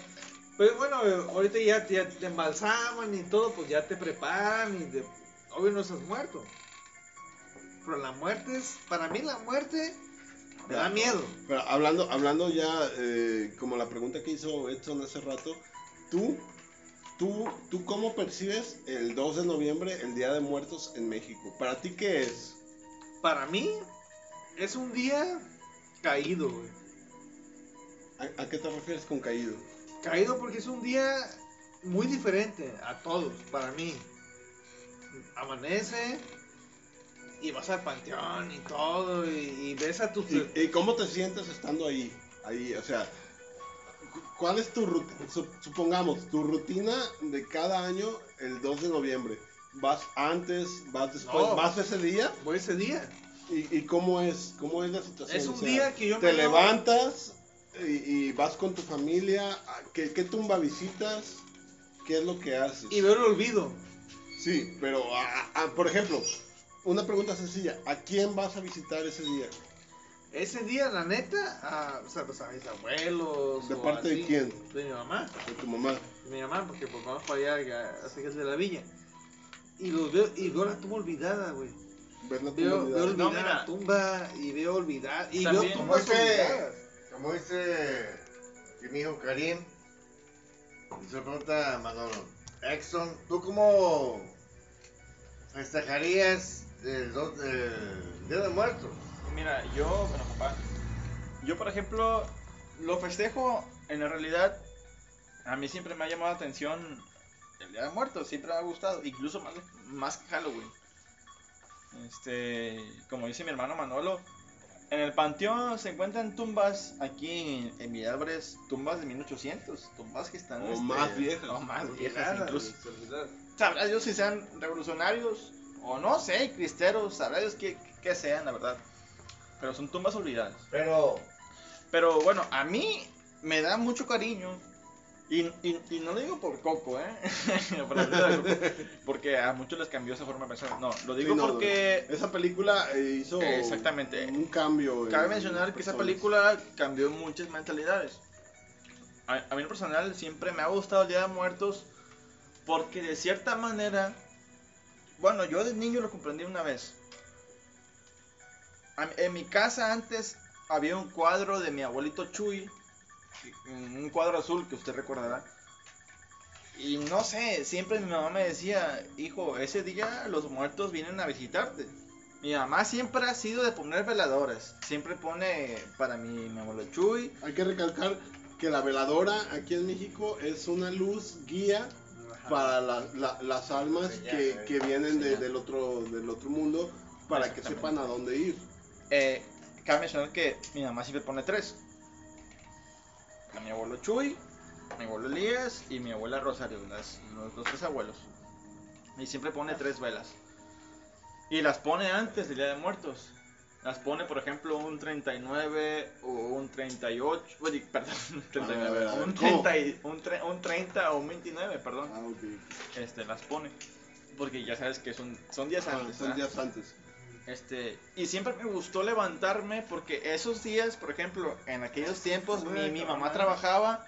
pero bueno, eh, ahorita ya, ya te embalsaman y todo, pues ya te preparan y de, obvio no estás muerto. Pero la muerte es, para mí la muerte me da miedo. Pero hablando, hablando ya, eh, como la pregunta que hizo Edson hace rato, tú, tú, tú cómo percibes el 2 de noviembre, el Día de Muertos en México? ¿Para ti qué es? Para mí es un día caído, güey. ¿A, a qué te refieres con caído? Caído porque es un día muy diferente a todos, para mí. Amanece y vas al panteón y todo y, y ves a tus... ¿Y, y cómo te sientes estando ahí? Ahí, o sea, cu- ¿cuál es tu rutina? Supongamos, tu rutina de cada año el 2 de noviembre. ¿Vas antes, vas después, No. vas ese día? Voy ese día. ¿Y, y cómo es? ¿Cómo es la situación? Es O un sea, día que yo Te levantas y, y vas con tu familia. ¿a ¿Qué, ¿Qué tumba visitas? ¿Qué es lo que haces? Y veo el olvido. Sí, pero, a- a- por ejemplo, una pregunta sencilla. ¿A quién vas a visitar ese día? Ese día, la neta, a, o sea, pues a mis abuelos. ¿De o parte de quién? De mi mamá. De tu mamá. De mi mamá, porque pues vamos para allá, que es de la villa. Y los veo, y veo la tumba olvidada, güey. Ver la tumba Veo, olvidada. veo olvidada No, mira. la tumba y veo olvidada. Y También, veo tumbas como ese- olvidadas. Como dice que mi hijo Karim, y se pregunta a Manolo, Exxon, ¿tú cómo festejarías el Día de Muertos? Mira, yo, bueno, papá, yo por ejemplo lo festejo, en la realidad, a mí siempre me ha llamado la atención el Día de Muertos, siempre me ha gustado, incluso más, más que Halloween. Este, como dice mi hermano Manolo, en el panteón se encuentran tumbas aquí en, en Villabres, tumbas de 1800, tumbas que están... O este, más viejas. O más viejas incluso. Sabrá Dios si sean revolucionarios o no sé, cristeros, sabrá Dios qué, qué sean, la verdad. Pero son tumbas olvidadas. Pero, Pero bueno, a mí me da mucho cariño. Y, y, y no lo digo por Coco, ¿eh? *laughs* Porque a muchos les cambió esa forma de pensar. No, lo digo Sí, no, porque Esa película eh, hizo Exactamente. un cambio. cabe mencionar que esa película cambió muchas mentalidades. A, a mí en personal siempre me ha gustado el Día de Muertos porque de cierta manera, bueno, yo de niño lo comprendí una vez. En mi casa antes había un cuadro de mi abuelito Chuy, un cuadro azul que usted recordará. Y no sé, siempre mi mamá me decía, hijo, ese día los muertos vienen a visitarte. Mi mamá siempre ha sido de poner veladoras. Siempre pone para mi, mi abuelo Chuy. Hay que recalcar que la veladora aquí en México es una luz guía Ajá. para la- la- las almas que, eh. que vienen de- del, otro, del otro mundo para que sepan a dónde ir. Eh, cabe mencionar que mi mamá siempre pone tres. A mi abuelo Chuy, mi abuelo Elías y mi abuela Rosario, las- los, los tres abuelos. Y siempre pone tres velas. Y las pone antes del Día de Muertos. Las pone, por ejemplo, un 39 o un 38. Oye, perdón, *laughs* un 39. A ver, a ver, un, ¿cómo? 30, y- un, tre- un 30 o un 29, perdón. Ah, ok. Este, las pone. Porque ya sabes que son, son días Ah, antes. son ¿ah? días antes. Este, y siempre me gustó levantarme porque esos días, por ejemplo, en aquellos tiempos mi, mi mamá trabajaba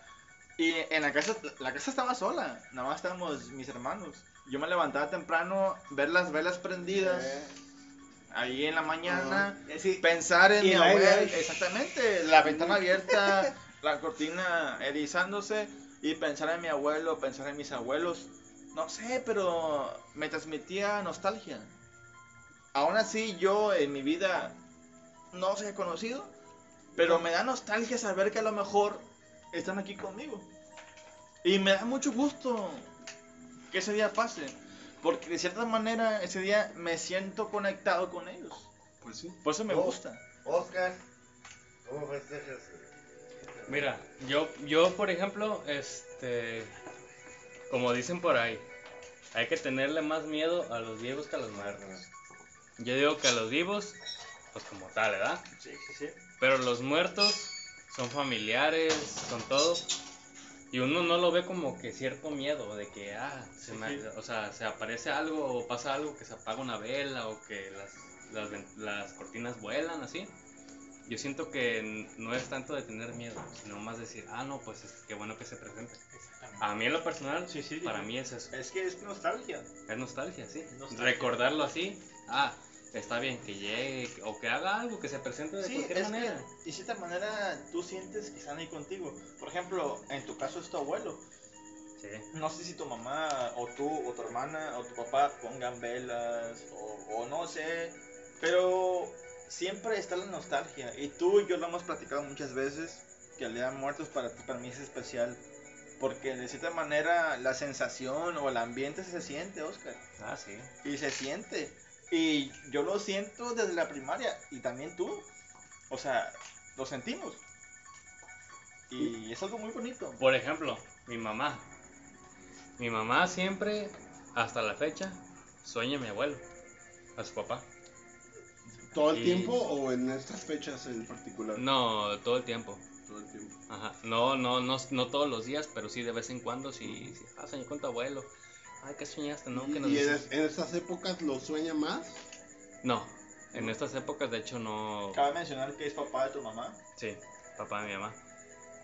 y en la casa, la casa estaba sola, nada más estábamos mis hermanos. Yo me levantaba temprano, ver las velas prendidas, ahí en la mañana, Eh, sí, pensar en mi ahí. exactamente, la ventana abierta, la cortina erizándose y pensar en mi abuelo, pensar en mis abuelos, no sé, pero me transmitía nostalgia. Aún así yo en mi vida no se he conocido, pero me da nostalgia saber que a lo mejor están aquí conmigo. Y me da mucho gusto que ese día pase, porque de cierta manera ese día me siento conectado con ellos. Pues sí. Por eso me Oh. gusta. Oscar, ¿cómo festejas? Mira, yo, yo por ejemplo, este, como dicen por ahí, hay que tenerle más miedo a los vivos que a los muertos. Yo digo que a los vivos, pues como tal, ¿verdad? Sí, sí, sí. Pero los muertos son familiares, son todo. Y uno no lo ve como que cierto miedo de que, ah, se me- Sí. o sea, se aparece algo o pasa algo que se apaga una vela o que las, las, las cortinas vuelan, así. Yo siento que no es tanto de tener miedo, sino más decir, ah, no, pues es, qué bueno que se presente. A mí en lo personal, Sí, sí. para mí es eso. Es que es nostalgia. Es nostalgia, sí. Nostalgia. Recordarlo así, ah, está bien que llegue o que haga algo, que se presente de Sí, cualquier es manera. que de cierta manera tú sientes que están ahí contigo. Por ejemplo, en tu caso es tu abuelo. Sí. No sé si tu mamá o tú o tu hermana o tu papá pongan velas o, o no sé, pero siempre está la nostalgia. Y tú y yo lo hemos platicado muchas veces, que el Día de Muertos para ti, para mí es especial. Porque de cierta manera la sensación o el ambiente se siente, Oscar. Ah, sí. Y se siente. Y yo lo siento desde la primaria. Y también tú. O sea, lo sentimos. Y es algo muy bonito. Por ejemplo, mi mamá. Mi mamá siempre, hasta la fecha, sueña a mi abuelo, a su papá. ¿Todo el Y- tiempo o en estas fechas en particular? No, todo el tiempo. Todo el tiempo. Ajá. No, no, no, no todos los días, pero sí de vez en cuando, sí. sí. Ah, soñé con tu abuelo. Ay, ¿qué soñaste? No, ¿Y, que nos y en, dices? es- en estas épocas lo sueña más? No, en estas épocas de hecho no... Cabe mencionar que es papá de tu mamá. Sí, papá de mi mamá.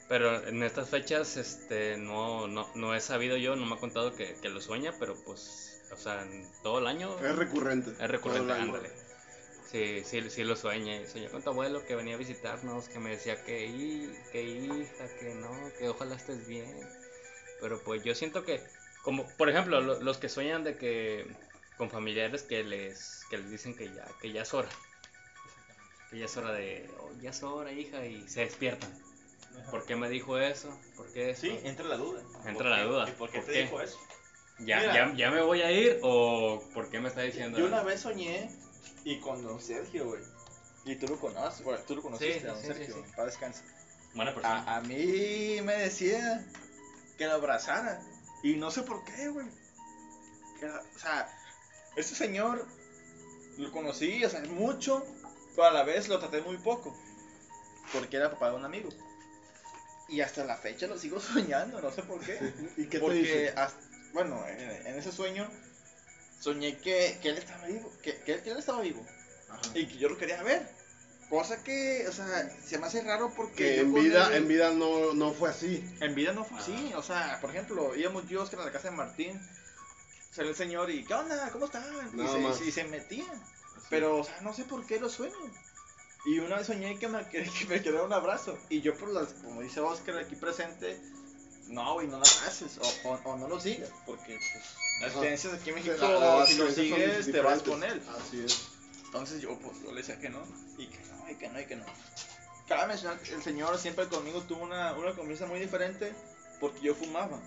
Pero en estas fechas, este, no, no, no he sabido yo, no me ha contado que, que lo sueña, pero pues, o sea, en todo el año Es recurrente. es recurrente, Todo el año. ándale. Sí, sí, sí lo sueña. y Soñé con tu abuelo que venía a visitarnos, que me decía que, que hija, que no, que ojalá estés bien. Pero pues yo siento que, como, por ejemplo, lo- los que sueñan de que, con familiares que les, que les dicen que ya, que ya es hora. Que ya es hora de, "Oh, ya es hora, hija, y se despiertan. ¿Por qué me dijo eso? ¿Por qué eso? Sí, entra la duda. Entra ¿Por la duda. ¿Y por qué ¿Por te qué? dijo eso? ¿Ya, Mira. ya, ¿Ya me voy a ir o por qué me está diciendo Yo una vez soñé y con don Sergio, güey. Y tú lo conoces, bueno, tú lo conociste, Sí, don sí, Sergio. sí. en paz descanse. Buena persona. A, a mí me decía que lo abrazara. Y no sé por qué, güey. O sea, este señor lo conocí, o sea, mucho, pero a la vez lo traté muy poco. Porque era papá de un amigo. Y hasta la fecha lo sigo *laughs* soñando, no sé por qué. ¿Y qué te Porque, dice? hasta- bueno, en, en ese sueño soñé que, que él estaba vivo, que, que él- que él estaba vivo. Ajá. Y que yo lo quería ver. Cosa que, o sea, se me hace raro porque... Que en vida, él- en vida no, no fue así. en vida no fue así, o sea, por ejemplo, íbamos yo Oscar, a la casa de Martín, salió el señor y, ¿qué onda? ¿Cómo están? Y se, y se metía, pero, o sea, no sé por qué lo sueño. Y una vez soñé que me, que, que me quedara un abrazo, y yo por las, como dice Oscar aquí presente, no, güey, no lo abraces, o, o, o no lo sigas, porque, pues, las creencias aquí en México, La- la- las si lo sigues, te vas con él. Así es. Entonces yo, pues, yo le decía que no, y que no, y que no, y que no. Cabe mencionar que el señor siempre conmigo tuvo una, una conversa muy diferente porque yo fumaba.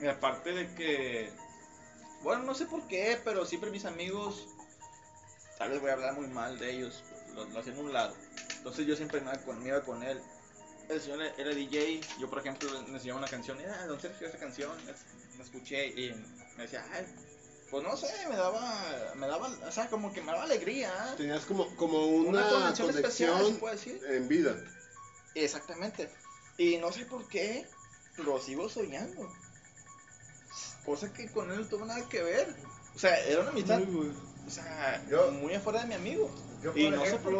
Y aparte de que, bueno, no sé por qué, pero siempre mis amigos, tal vez voy a hablar muy mal de ellos, lo, lo hacían a un lado. Entonces yo siempre me iba con, me iba con él. El señor era DJ, yo por ejemplo le enseñaba una canción, ah, don Sergio, esa canción, la escuché y me decía, ay, pues no sé, me daba, me daba, o sea, como que me daba alegría. ¿eh? Tenías como, como una, Una conexión especial, se puede decir. en vida. Exactamente. Y no sé por qué lo sigo soñando. Cosa que con él no tuvo nada que ver. O sea, era una amistad, Muy, o sea, Yo- muy afuera de mi amigo. Yo, por Y no sé por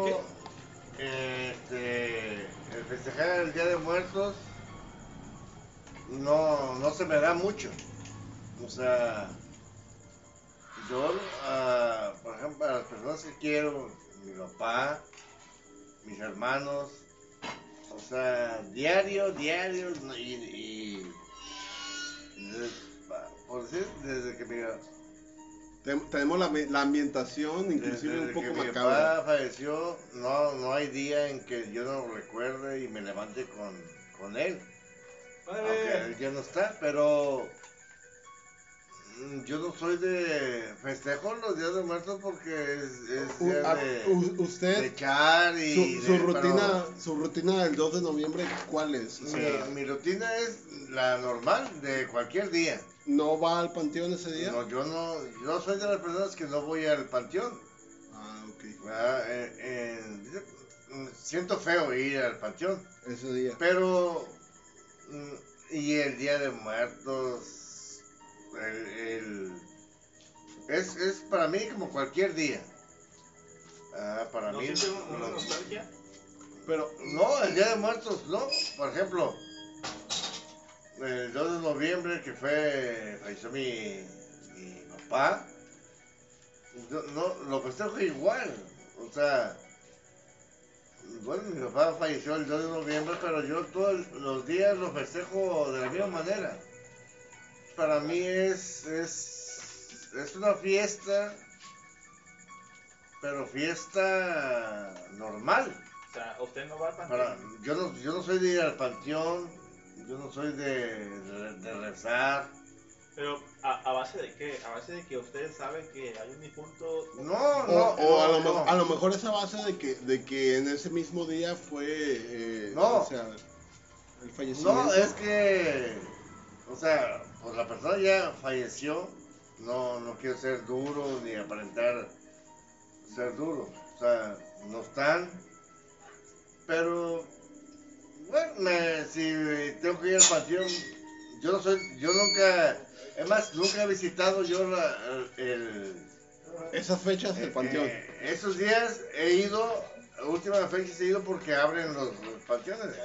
este, el festejar el Día de Muertos no, no se me da mucho. O sea, yo, ah, por ejemplo, a las personas que quiero, mi papá, mis hermanos, o sea, diario, diario, y, y- de- por decir, desde que mi, Tenemos la, ambi- la ambientación, inclusive desde un poco que mi macabra. papá falleció, no, no hay día en que yo no lo recuerde y me levante con, con él. Aunque él ya no está, pero yo no soy de festejo los días de muertos porque es, es U- día a- de, u- de usted, echar y su, su de- rutina, pero su rutina del 2 de noviembre, ¿cuál es? O sea, mi, mi rutina es la normal de cualquier día. ¿No va al panteón ese día? No, yo no, yo soy de las personas que no voy al panteón. Ah, ok. ¿verdad? Eh, eh, mm, siento feo ir al panteón. Ese día. Pero, mm, y el Día de Muertos, el, el- es, es para mí como cualquier día. Ah, para ¿No mí. siente una no, nostalgia? Pero, no, el Día de Muertos, no. Por ejemplo, el 2 de noviembre que fue, falleció mi, mi papá, yo no, lo festejo igual. O sea, bueno, mi papá falleció el 2 de noviembre, pero yo todos los días lo festejo de la misma manera. Para mí es, es, es una fiesta, pero fiesta normal. O sea, usted no va al Para, panteón. yo, no, yo no soy de ir al panteón, yo no soy de, de, de rezar. Pero, ¿a, ¿a base de qué? ¿A base de que usted sabe que hay un difunto? No, o, no, o a, no, lo, mo- no. a lo mejor esa base de que, de que en ese mismo día fue, eh, No. o sea, el fallecimiento. No, es que, o sea, pues la persona ya falleció, no, no quiero ser duro ni aparentar ser duro, o sea, no están, pero, bueno, me- si tengo que ir al panteón, yo no soy, yo nunca, es más, nunca he visitado yo la, el, Esas fechas del panteón. eh, esos días he ido, última fecha he ido porque abren los, los panteones.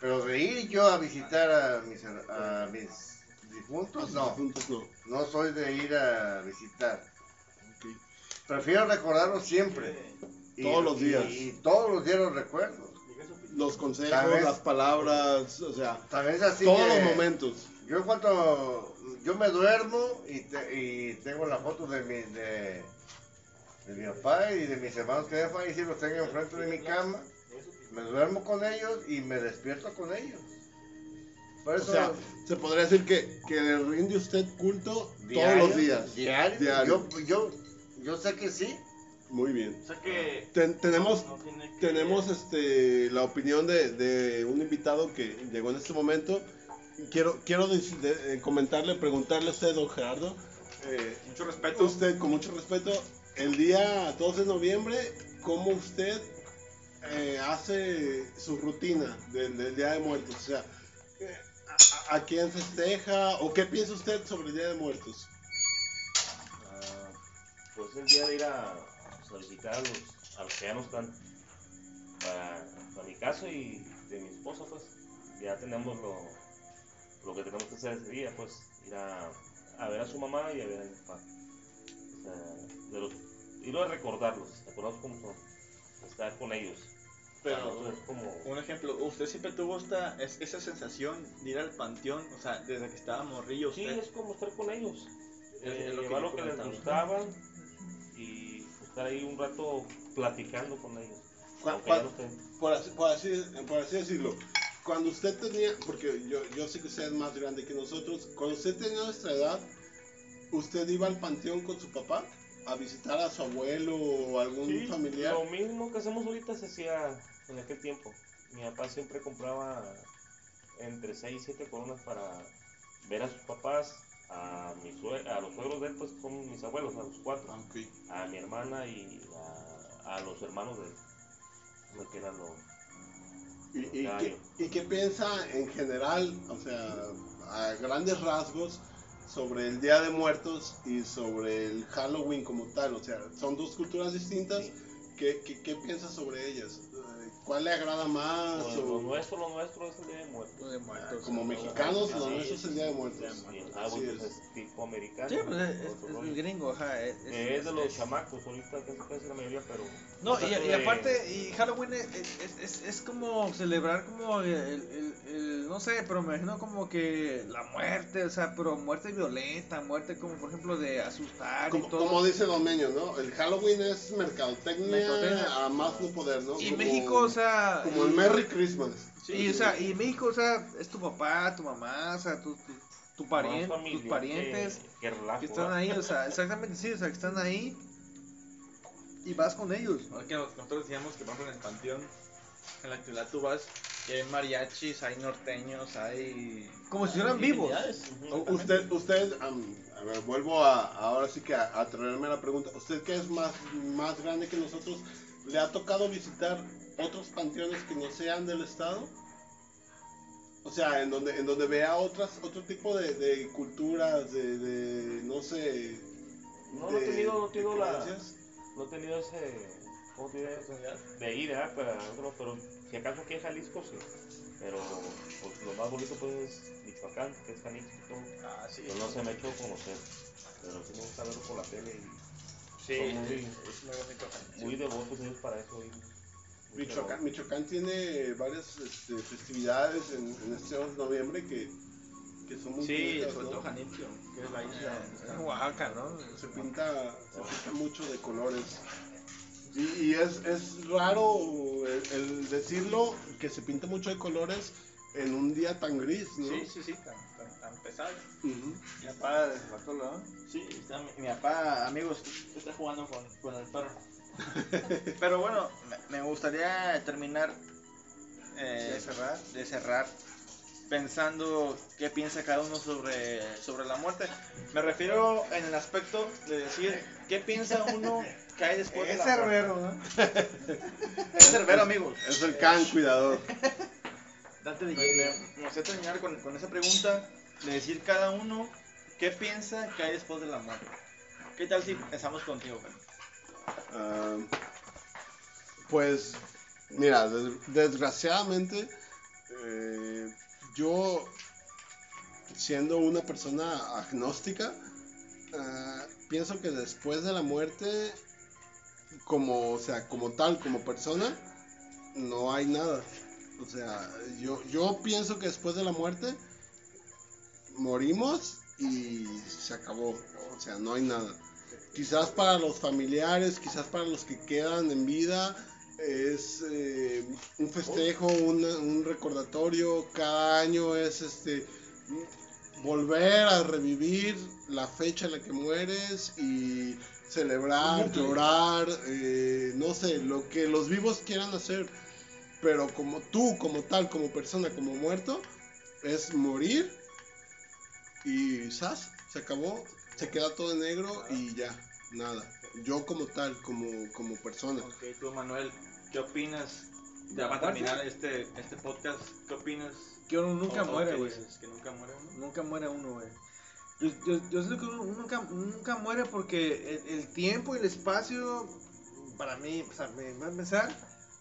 Pero de ir yo a visitar a mis, a mis difuntos, no. no. No soy de ir a visitar. Prefiero recordarlos siempre. Y- Todos los días. Y, y todos los días los recuerdo. Los consejos, Tal vez- las palabras, o sea, También es así todos los momentos. Yo cuando yo me duermo y, te- y tengo la foto de mi, de, de mi papá y de mis hermanos que ya fallecieron, los tengo enfrente de mi cama. Me duermo con ellos y me despierto con ellos. Por O eso, sea, se podría decir que, que le rinde usted culto diario, todos los días. Diario. Diario. Yo, yo, yo sé que sí. Muy bien. O sea que... Ten- tenemos no tiene que- tenemos este la opinión de, de un invitado que llegó en este momento. Quiero quiero dec- de- eh, comentarle, preguntarle a usted, don Gerardo, eh, Mucho respeto. usted con mucho respeto, el día 2 de noviembre, ¿cómo usted eh, hace su rutina del, del Día de Muertos? O sea, a, quién festeja o qué piensa usted sobre el Día de Muertos? Ah, pues el día de ir a, pues, a los, que ya no están. Para, mi caso y de mi esposa, pues ya tenemos lo, lo que tenemos que hacer ese día, pues ir a, a ver a su mamá y a ver a mi papá. O sea, de los, y recordarlos, recordarlos cómo son, estar con ellos. Pero, es como, un ejemplo, usted siempre tuvo esta, es- esa sensación de ir al panteón, o sea, desde que estaba morrillo sí, usted. es como estar con ellos. Es- Eh, es lo que lo que les gustaba y estar ahí un rato platicando con ellos. Cu- aunque cu- ya no estén. por así, por, así, por así decirlo, cuando usted tenía, porque yo, yo sé que usted es más grande que nosotros, cuando usted tenía nuestra edad, ¿usted iba al panteón con su papá a visitar a su abuelo o algún Sí, familiar? Lo mismo que hacemos ahorita se hacía en aquel tiempo. Mi papá siempre compraba entre 6 y 7 coronas para ver a sus papás, a, mi sue- a los suegros de él, pues son mis abuelos, a los cuatro, Ah, ok. a mi hermana y a, a los hermanos de él, que eran los... ¿Y, y Claro. qué, y qué piensa en general, o sea, a grandes rasgos, sobre el Día de Muertos y sobre el Halloween como tal? O sea, son dos culturas distintas. Sí. ¿Qué, qué, qué piensa sobre ellas? Eh, cuál le agrada más? Lo, lo o- nuestro, lo nuestro es el Día de Muertos. de muertos. como mexicanos, lo nuestro es el Día de Muertos. Es. pues, es tipo americano. Sí, pues es, es- es el gringo, ajá. Es, Eh, es de los chamacos, ahorita casi casi la mayoría, pero... No, y, trato y de- aparte, y Halloween es, es, es, es como celebrar como el, el, el- no sé, pero me imagino como que la muerte, o sea, pero muerte violenta, muerte como por ejemplo de asustar Como, y todo. como dice Don Meño, ¿no? El Halloween es mercadotecnia Mercadotecnia. a más no poder, ¿no? y Como- México, o sea... Como el y- Merry Christmas. y, o sea, y México, o sea, es tu papá, tu mamá, o sea, tu, tu, tu pariente, familiar tus parientes Que, que relajo, que están ahí, o sea, exactamente, sí, o sea, que están ahí y vas con ellos. Ahora que nosotros decíamos que, ejemplo, en el panteón, en la actualidad tú vas y hay mariachis, hay norteños, hay. Como si fueran vivos. Usted, usted, am, a ver, vuelvo a, ahora sí que a, a traerme la pregunta. ¿Usted que es más, más grande que nosotros, le ha tocado visitar otros panteones que no sean del estado? O sea, en donde, en donde vea otras, otro tipo de, de culturas, de, de, no sé... No, no he tenido, no he tenido la... No he tenido ese... ¿Cómo te diré? De ir, ¿verdad? Para otro, pero si acaso aquí en Jalisco, sí. Pero pues, lo más bonito pues es Michoacán, que es Jalisco y todo. Ah, sí. Yo no se me ha hecho conocer. Pero sí me gusta verlo por la tele y Sí, muy- es muy bonito. muy devotos ellos para eso. y- Michoacán. Michoacán tiene varias este, festividades en, en este 11 de noviembre que, que son muy Sí, bonitas, sobre ¿no? todo Janitzio, que es la isla está. Oaxaca, ¿no? se pinta, se pinta mucho de colores. Y, y es, es raro el, el decirlo, que se pinta mucho de colores en un día tan gris, ¿no? Sí, sí, sí, tan, tan, tan pesado. Ujú. Mi papá ¿no? Sí, está mi, mi papá, amigos, está jugando con, con el perro. *laughs* Pero bueno, me, gustaría terminar eh, De cerrar. de cerrar pensando qué piensa cada uno sobre, sobre la muerte. Me refiero en el aspecto de decir qué piensa uno que hay después de Es la muerte. cerbero, ¿no? Es cerbero, amigos. Es el can cuidador. Date de Me, gustaría terminar con, con esa pregunta de decir cada uno qué piensa que hay después de la muerte. ¿Qué tal si empezamos contigo, Ben? Pues, mira, des- desgraciadamente, eh, yo, siendo una persona agnóstica, ah, pienso que después de la muerte, como, o sea, como tal, como persona, no hay nada. O sea, yo, yo pienso que después de la muerte, morimos y se acabó. O sea, no hay nada quizás para los familiares, quizás para los que quedan en vida, es eh, un festejo, una- un recordatorio, cada año es este volver a revivir la fecha en la que mueres y celebrar, llorar, eh, no sé, lo que los vivos quieran hacer, pero como tú, como tal, como persona, como muerto, es morir y ¡zas! se acabó, se queda todo en negro y ya, nada. Yo como tal, como, como persona. Ok, tú Manuel, ¿qué opinas? Ya va a terminar este, este podcast, ¿qué opinas? Que uno nunca muere, güey. Que nunca muere uno. Nunca muere uno, güey. Yo, yo, yo siento que uno nunca, nunca muere porque el, el tiempo y el espacio, para mí, o sea, me va a pensar,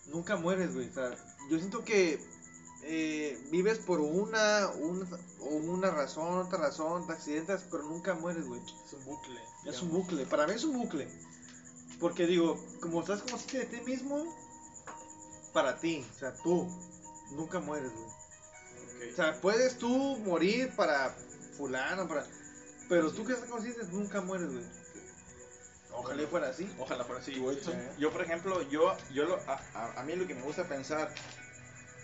nunca mueres, güey. O sea, yo siento que eh, vives por una, una, o una razón, otra razón, te accidentas, pero nunca mueres, güey. Es un bucle. Es un bucle, para mí es un bucle. Porque digo, como estás consciente de ti mismo, para ti, o sea, tú, nunca mueres, güey. O sea, puedes tú morir para fulano, para... Pero tú que estás consciente nunca mueres, güey. Ojalá fuera así. Ojalá fuera así. Yo, por ejemplo, yo, yo lo, a, a- a mí lo que me gusta pensar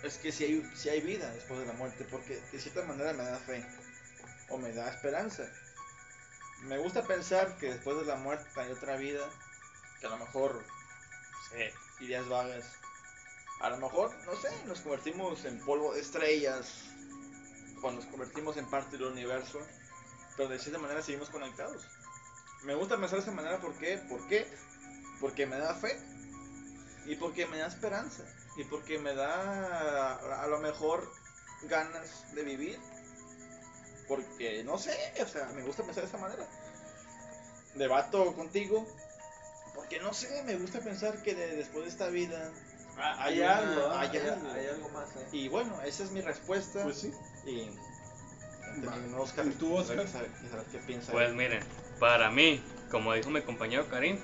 es que si hay, si hay vida después de la muerte, porque de cierta manera me da fe o me da esperanza. Me gusta pensar que después de la muerte hay otra vida, que a lo mejor, sé, ideas vagas. A lo mejor, no sé, nos convertimos en polvo de estrellas, o nos convertimos en parte del universo, pero de cierta manera seguimos conectados. Me gusta pensar de esa manera, ¿por? ¿Por qué? Porque me da fe y porque me da esperanza y porque me da a, a lo mejor ganas de vivir. Porque no sé, o sea, me gusta pensar de esa manera. Debato contigo porque no sé, me gusta pensar que de- después de esta vida Ah, Hay algo, hay Hay- algo. hay algo más, ¿eh? Y bueno, esa es mi respuesta. Pues sí. Y. Oscar. ¿Y tú, Oscar? Quisiera saber ¿Qué piensa? Pues miren, para mí, como dijo mi compañero Karim,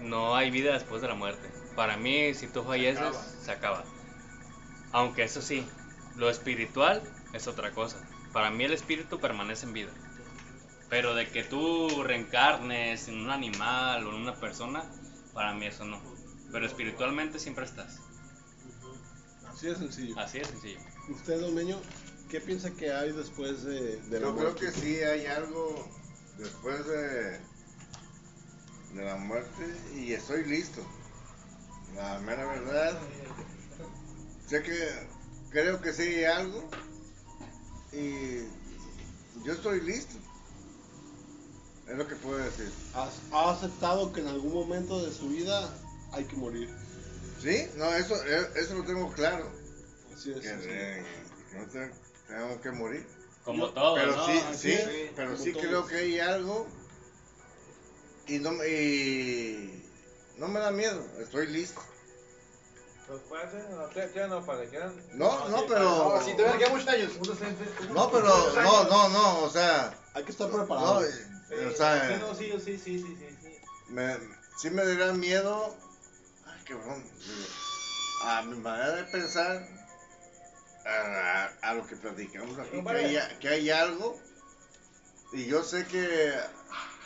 no hay vida después de la muerte. Para mí, si tú falleces, acaba. se acaba. Aunque eso sí, lo espiritual es otra cosa. Para mí el espíritu permanece en vida. Pero de que tú reencarnes en un animal o en una persona, para mí eso no. Pero espiritualmente siempre estás. Así de sencillo. Así de sencillo. Usted, Domeño, ¿qué piensa que hay después de, de la Yo creo que sí hay algo después de, de la muerte y estoy listo. La mera verdad, sé que creo que sí hay algo y yo estoy listo. Es lo que puedo decir. ¿Has- ¿Ha aceptado que en algún momento de su vida hay que morir? ¿Sí? No, eso, eh, eso lo tengo claro. Así es. Que, eh, no te- tengo que morir. Como todo, pero ¿no? sí, Así sí, es, pero como sí todos. creo que hay algo y no, me- y no me da miedo, estoy listo. Pues, no, no, No, no, sí, pero No, sí, todavía quedan muchos años. no, pero no, no, no, o sea, Hay que estar no, preparado. eh, Sí, o sí, sea, no, sí, sí, sí, sí, sí, sí. me, sí me daría miedo, ay, qué bueno, a mi manera de pensar, a, a- a lo que platicamos aquí, que hay, que hay algo, y yo sé que,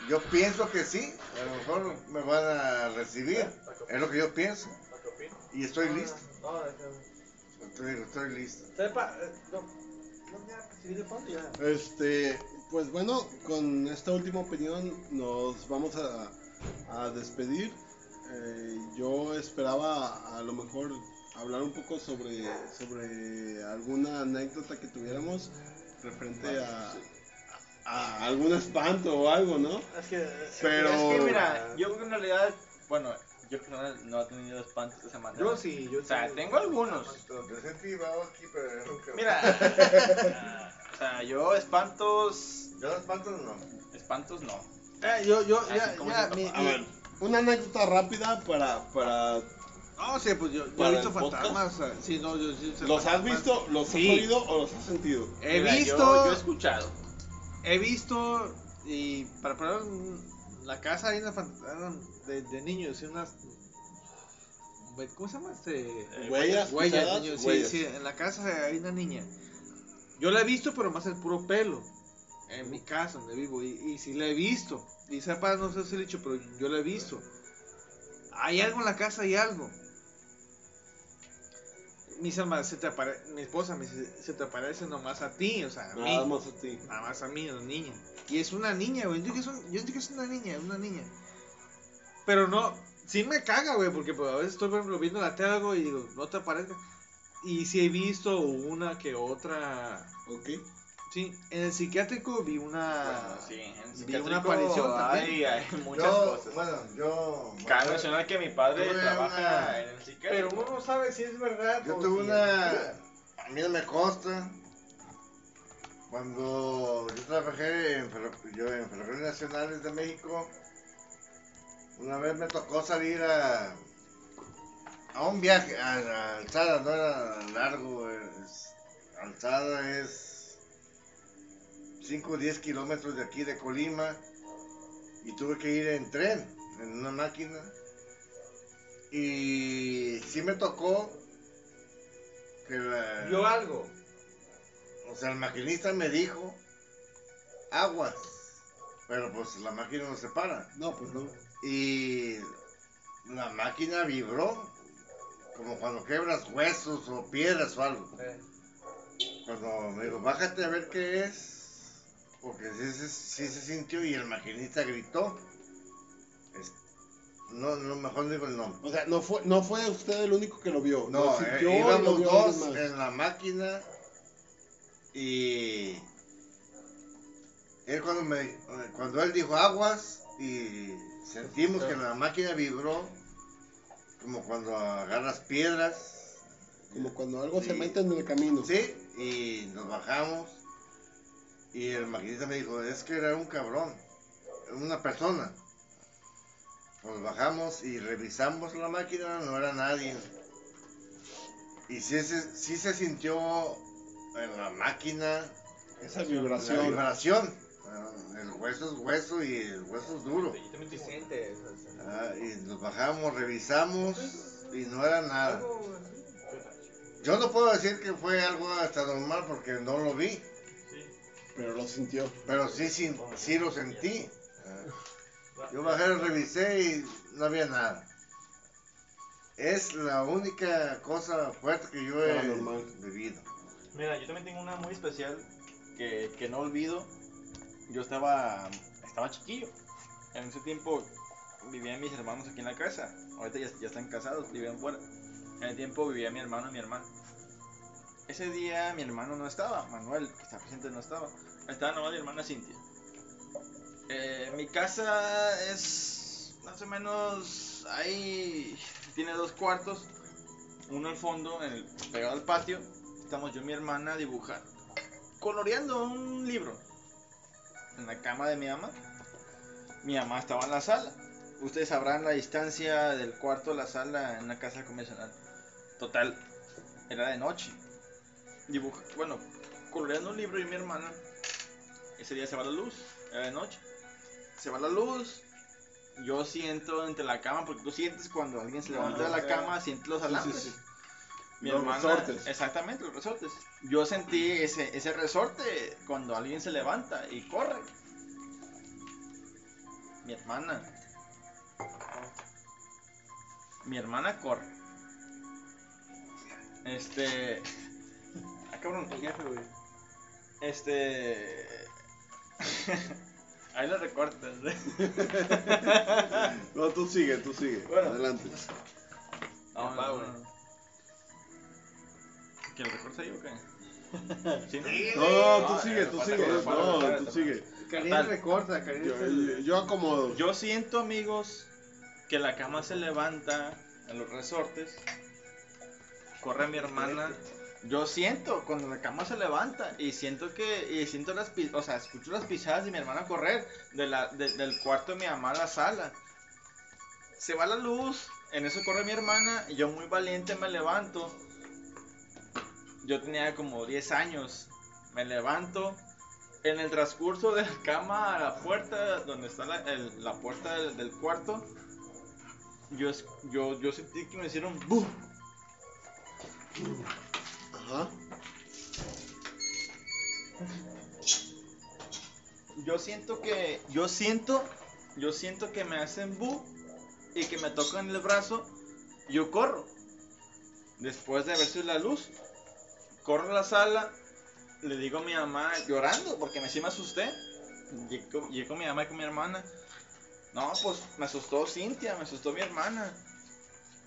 yo pienso que sí, a lo mejor me van a recibir, es lo que yo pienso, y estoy listo, estoy, estoy listo. Sepa, eh. Este, pues bueno, con esta última opinión nos vamos a, a despedir. Eh, yo esperaba a lo mejor hablar un poco sobre, sobre alguna anécdota que tuviéramos referente a, a algún espanto o algo, ¿no? Es que, Pero- es que mira, yo creo que en realidad, bueno, yo creo que no, no he tenido espantos de esa manera. Yo sí, yo O sea, sí. tengo algunos. Yo sentí aquí, pero nunca. Mira, *laughs* o sea, yo espantos, Yo espantos no. espantos no. Eh, yo, yo, Así ya, como ya, si- mi, A mi- ver, una anécdota rápida para, para No, sí, pues yo, yo ¿Para he visto fantasmas. Sí, no, yo sí. ¿los has visto, los Sí. has oído o los has sentido? He Mira, visto. Yo, yo he escuchado. He visto. Y para un- la casa hay una fantasma de, de niños, y unas. ¿Cómo se llama este? Huellas, Huellas, pisadas, niños, sí, huellas. sí, en la casa hay una niña. Yo la he visto, pero más el puro pelo. En mi casa, donde vivo. Y, y sí la he visto. Y sepa, no sé si he dicho, pero yo la he visto. Hay algo en la casa, hay algo. Mis almas, se te apare... mi esposa me dice, se te aparece nomás a ti, o sea, a mí. Nada más a ti. Nada más a mí, a la niña. Y es una niña, güey. Yo digo que es, un- yo digo que es una niña, una niña. Pero no, sí me caga, güey, porque pues, a veces estoy por ejemplo, viendo la tele algo y digo, no te aparezca. Y sí he visto una que otra. ¿Ok? Sí, en el psiquiátrico vi una. Bueno, sí, en vi psiquiátrico una aparición también. hay muchas yo, cosas. bueno, yo. Cabe mencionar que mi padre trabaja una- en el Pero psiquiátrico. uno no sabe si es verdad. Yo o tuve si una. A mí no me consta. Cuando yo trabajé en, ferro- yo en Ferrocarriles Nacionales de México, una vez me tocó salir a, a un viaje, a, a Alzada, no era largo, es- Alzada es 5 o 10 kilómetros de aquí de Colima y tuve que ir en tren, en una máquina. Y sí me tocó que la- Vio algo. o sea, el maquinista me dijo aguas, pero pues la máquina no se para. No, pues no. Y la máquina vibró, como cuando quebras huesos o piedras o algo. Eh, Cuando me dijo, bájate a ver qué es, porque sí, se- sí se sintió y el maquinista gritó. No, no, mejor no digo el nombre. O sea, no fue, no fue usted el único que lo vio. No, lo eh, sintió y lo íbamos vio dos en la máquina y él cuando me cuando él dijo aguas y sentimos que la máquina vibró como cuando agarras piedras Como cuando algo se Sí. mete en el camino. sí y nos bajamos y el maquinista me dijo es que era un cabrón una persona Nos bajamos y revisamos la máquina, no era nadie. Y sí se, sí se sintió en la máquina Esa la vibración. vibración. El hueso es hueso y el hueso es duro. Ah, y nos bajamos, revisamos y no era nada. Yo no puedo decir que fue algo hasta normal porque no lo vi, Pero lo sintió. pero sí, sí, sí lo sentí. Yo bajé, revisé y no había nada. Es la única cosa fuerte que yo he vivido. Mira, yo también tengo una muy especial que, que no olvido. Yo estaba, estaba chiquillo. En ese tiempo vivían mis hermanos aquí en la casa. Ahorita ya, ya están casados, vivían fuera. En el tiempo vivía mi hermano y mi hermana. Ese día mi hermano no estaba, Manuel, que está presente, no estaba. Estaba nomás mi hermana Cintia. Eh, mi casa es más o menos ahí tiene dos cuartos, uno al fondo, pegado al patio. Estamos yo y mi hermana dibujando, coloreando un libro en la cama de mi mamá. Mi mamá estaba en la sala. Ustedes sabrán la distancia del cuarto a la sala en una casa convencional. Total, era de noche. Dibuja, bueno, coloreando un libro y mi hermana. Ese día se va la luz, era de noche. Se va la luz. Yo siento entre la cama, porque tú sientes cuando alguien se levanta de la cama, sientes los Sí, sí, alambres. sí. Mi Los hermana, resortes. exactamente, los resortes. Yo sentí ese, ese resorte cuando alguien se levanta y corre. Mi hermana. Mi hermana corre. Este. Cabrón, el jefe, güey. Este. *laughs* Ahí lo recortas, ¿eh? *laughs* No, tú sigue, tú sigue. Bueno. Adelante. No, no, güey. no. ¿Que lo recortes ahí o qué? *laughs* ¿Sí, no? Tú sigue, eh, tú sigue. No, tú sigue. Karina Total. recorta, Karina Yo, el- yo acomodo. Yo siento, amigos, que la cama se levanta en los resortes. Corre mi hermana. Yo siento cuando la cama se levanta y siento que y siento las o sea, escucho las pisadas de mi hermana correr de la, de- del cuarto de mi mamá a la sala. Se va la luz, en eso corre mi hermana y yo muy valiente me levanto. Yo tenía como 10 años. Me levanto. En el transcurso de la cama a la puerta, donde está la, la puerta del, cuarto, yo, yo, yo sentí que me hicieron. Ajá. Yo siento que, yo siento, yo siento que me hacen bu y que me tocan el brazo. Yo corro. Después de verse la luz, corro a la sala, le digo a mi mamá llorando porque me sí me asusté. Llego, llego mi mamá y con mi hermana. No, pues me asustó Cintia, me asustó mi hermana.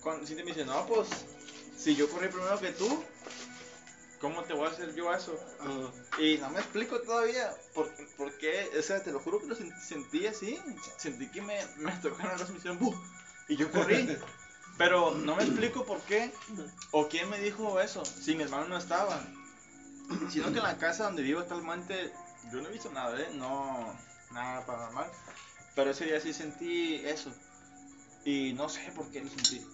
Cuando Cintia me dice, no, pues si yo corrí primero que tú, ¿cómo te voy a hacer yo eso? Y no me explico todavía por, por qué, o sea, te lo juro que lo sen- sentí así, sentí que me, me tocaron las misiones, ¡buh! y yo corrí, *laughs* pero no me explico por qué, o quién me dijo eso, si mi hermano no estaba, sino que en la casa donde vivo actualmente, yo no he visto nada, ¿eh? no, nada paranormal, pero ese día sí sentí eso, y no sé por qué lo sentí,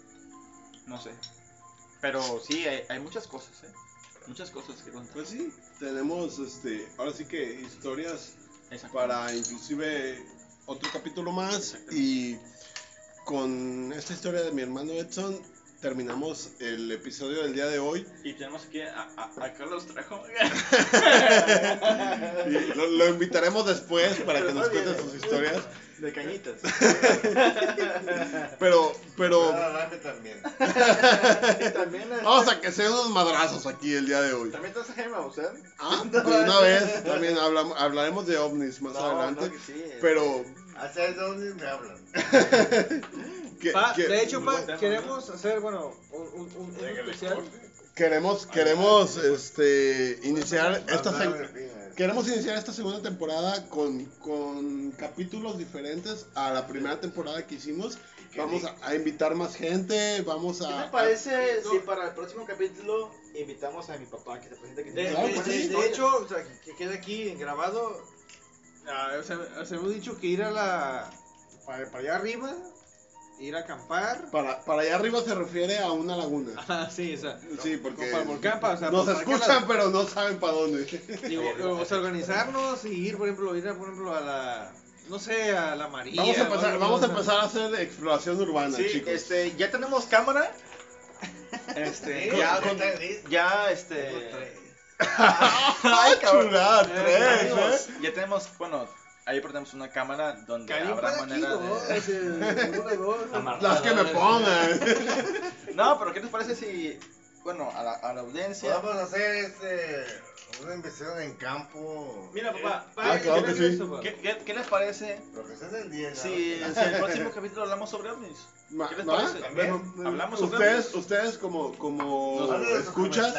no sé, pero sí, hay, hay muchas cosas, ¿eh? Muchas cosas que contar. Pues sí, tenemos este, ahora sí que historias para inclusive otro capítulo más y con esta historia de mi hermano Edson terminamos el episodio del día de hoy. Y tenemos aquí a, a, a Carlos Trejo. *laughs* *laughs* Y lo, lo invitaremos después para que nos cuente sus historias. De cañitas. *laughs* Pero, pero Claramente también. también, vamos a que sean unos madrazos aquí el día de hoy. también estás Jaime Maussan. Ah, *laughs* de una vez también hablamos, hablaremos de ovnis más adelante. Pero Hasta el donde me hablan. *laughs* que- Pa, que- de hecho, pa, tema, queremos hacer, bueno, un, un, un- especial. queremos queremos este iniciar esta Hablar seg- de fin, Queremos iniciar esta segunda temporada con, con capítulos diferentes a la primera temporada que hicimos. Vamos a, a invitar más gente, vamos a... ¿Qué te parece si para el próximo capítulo invitamos a mi papá que se presente? Que De, Claro sí. de hecho, o sea, que quede aquí grabado. ah, o sea, os hemos dicho que ir a la. Para, para allá arriba. Ir a acampar. Para, para allá arriba se refiere a una laguna. *laughs* Ah, sí, o sea, Sí, porque para el volcán, para, o sea, nos escuchan, la- pero no saben para dónde. *laughs* digo, o sea, organizarnos y ir, por ejemplo, ir a, por ejemplo, a la, no sé, a la María. Vamos a empezar, vamos a empezar a hacer exploración urbana, Sí, chicos. este, ya tenemos cámara. Este, ya, con- ya, este. *laughs* ¡Ay, cabrón. chulada! Tres. ¿eh? Ya tenemos, bueno, ahí tenemos una cámara donde habrá aquí, manera ¿no? de. Las que me pongan. *laughs* No, pero ¿qué les parece si, bueno, a la, a la audiencia. Podemos hacer este, una investigación en campo. Mira, papá, Ah, claro que sí. ¿Qué, qué, qué les parece que día. si, si en el próximo capítulo hablamos sobre ovnis? ¿Qué les parece? También. Hablamos sobre ustedes, ovnis. ustedes como, como escuchas.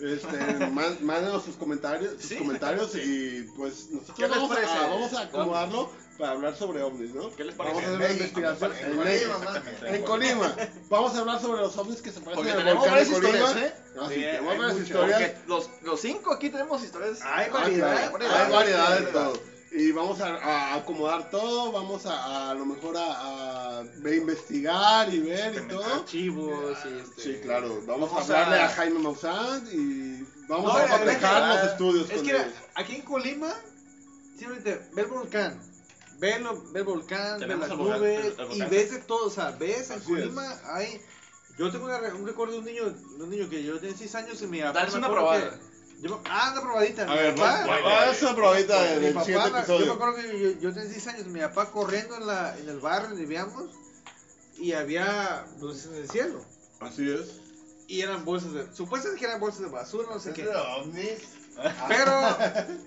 Este, mándenos sus comentarios, sus Sí. comentarios y pues nosotros ¿Qué les vamos, parece? a, vamos a acomodarlo para hablar sobre ovnis, ¿no? ¿Qué les Vamos a parece? hacer una investigación en, en Colima, en Colima. Vamos a hablar sobre los ovnis que se parecen al volcán de Colima. historias, ¿eh? Ah, sí, Sí, tenemos hay varias muchas. historias. Los, los cinco aquí tenemos historias. Hay Ah, variedad. hay variedad de todo. Y vamos a, a acomodar todo, vamos a a, lo mejor a, a ve- investigar y ver y todo. Archivos y este. Sí, claro. Vamos, Vamos a hablarle a- a, Jaime Maussan y vamos No, a cotejar los estudios Es con que ellos. aquí en Colima, simplemente ve el volcán, ve, lo- ve el volcán, ve Tenemos las el volcán, nubes y ves de todo. O sea, ves en Colima, hay. Yo tengo un recuerdo de un niño, de un niño que yo tenía 6 años y mi papá. Una probada. Yo ah, una probadita. A ver, papá- va- va- una probadita de- mi del papá, siguiente la- Yo me episodio. acuerdo que yo, yo tenía 6 años, mi papá corriendo en, la, en el barrio donde vivíamos y había luces en el cielo. Así es. Y eran bolsas de. Supuestamente que eran bolsas de basura, no sé ¿Es qué. de ovnis? *laughs* Pero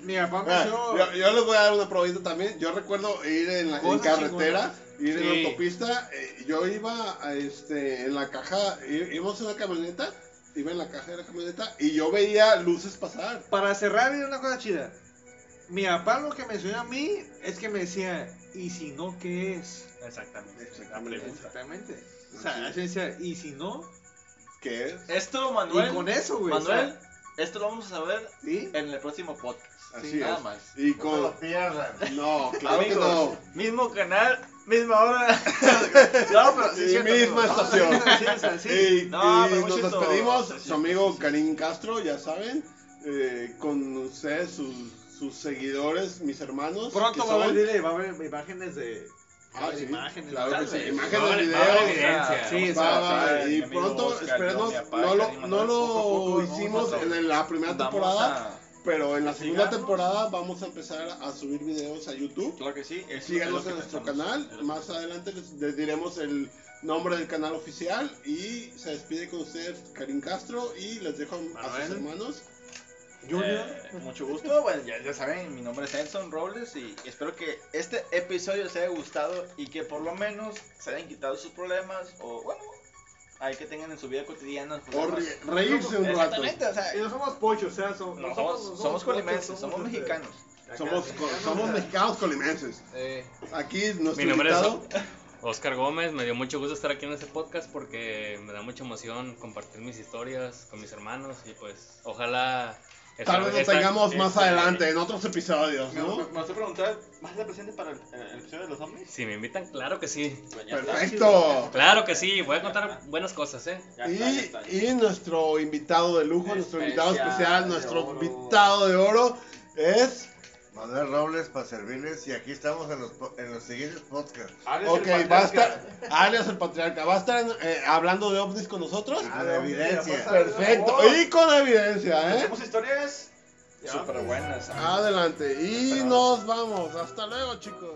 mi papá me enseñó. yo, yo les voy a dar una probadita también. Yo recuerdo ir en, la, en carretera, ir en Sí. autopista. eh, yo iba a, este, en la caja, íbamos en una camioneta, iba en la caja de la camioneta y yo veía luces pasar. Para cerrar, era una cosa chida. Mi papá lo que me enseñó a mí es que me decía, ¿y si no qué es? Exactamente. Exactamente. La. Exactamente. O sea, así decía, ¿y si no? ¿Qué es? Esto, Y Manuel. con eso, güey. Manuel, o sea, esto lo vamos a saber ¿sí? en el próximo podcast. Así Sí, es. nada más. Y No con... lo pierdan. No, claro que Amigos, no. Mismo canal, misma hora. *laughs* no, pero sí, misma estación. Sí. Y, No, y pero nos despedimos, su amigo. Karim Castro, ya saben, eh, con ustedes, sus, sus seguidores, mis hermanos. Pronto va a haber, son- dile, va a haber imágenes de. Ah, sí, imágenes. claro que sí, imágenes, Va videos. va evidencia. Sí, Va, y pronto, esperemos, no lo, no lo hicimos en la primera temporada, pero en la segunda temporada vamos a empezar a subir videos a YouTube. Claro que sí. Síganos en nuestro canal. Más adelante les, les diremos el nombre del canal oficial. Y se despide con ustedes Karim Castro. Y les dejo a sus hermanos. Junior. Eh, mucho gusto, bueno, ya, ya saben, mi nombre es Enson Robles y espero que este episodio les haya gustado y que por lo menos se hayan quitado sus problemas o bueno, hay que tengan en su vida cotidiana. O re- reírse un rato. Exactamente, o sea, Y no somos pochos, o sea, somos, no no somos, somos, pochos, colimenses, somos este, mexicanos. Somos, acá, mexicanos, somos mexicanos colimenses. eh, Aquí nuestro Mi nombre es invitado. Oscar Gómez, me dio mucho gusto estar aquí en este podcast porque me da mucha emoción compartir mis historias con mis hermanos y pues ojalá... Tal vez lo tengamos más adelante en otros episodios, ¿no? me, me vas a preguntar, ¿vas a estar presente para el, el episodio de los zombies? Si me invitan, claro que sí. Pues. Perfecto. Claro que sí, voy a contar buenas cosas, ¿eh? Ya está, ya está. Y, y nuestro invitado de lujo, nuestro invitado Especial nuestro invitado de oro es. Manuel Robles para servirles y aquí estamos en los, po- en los siguientes podcasts. Alex el Ok, va a estar. Alias el patriarca. ¿Va a estar eh, hablando de ovnis con nosotros? Ah, de evidencia. Perfecto. Y con evidencia, ¿eh? Tenemos historias súper buenas. Adelante. Y nos vamos. Hasta luego, chicos.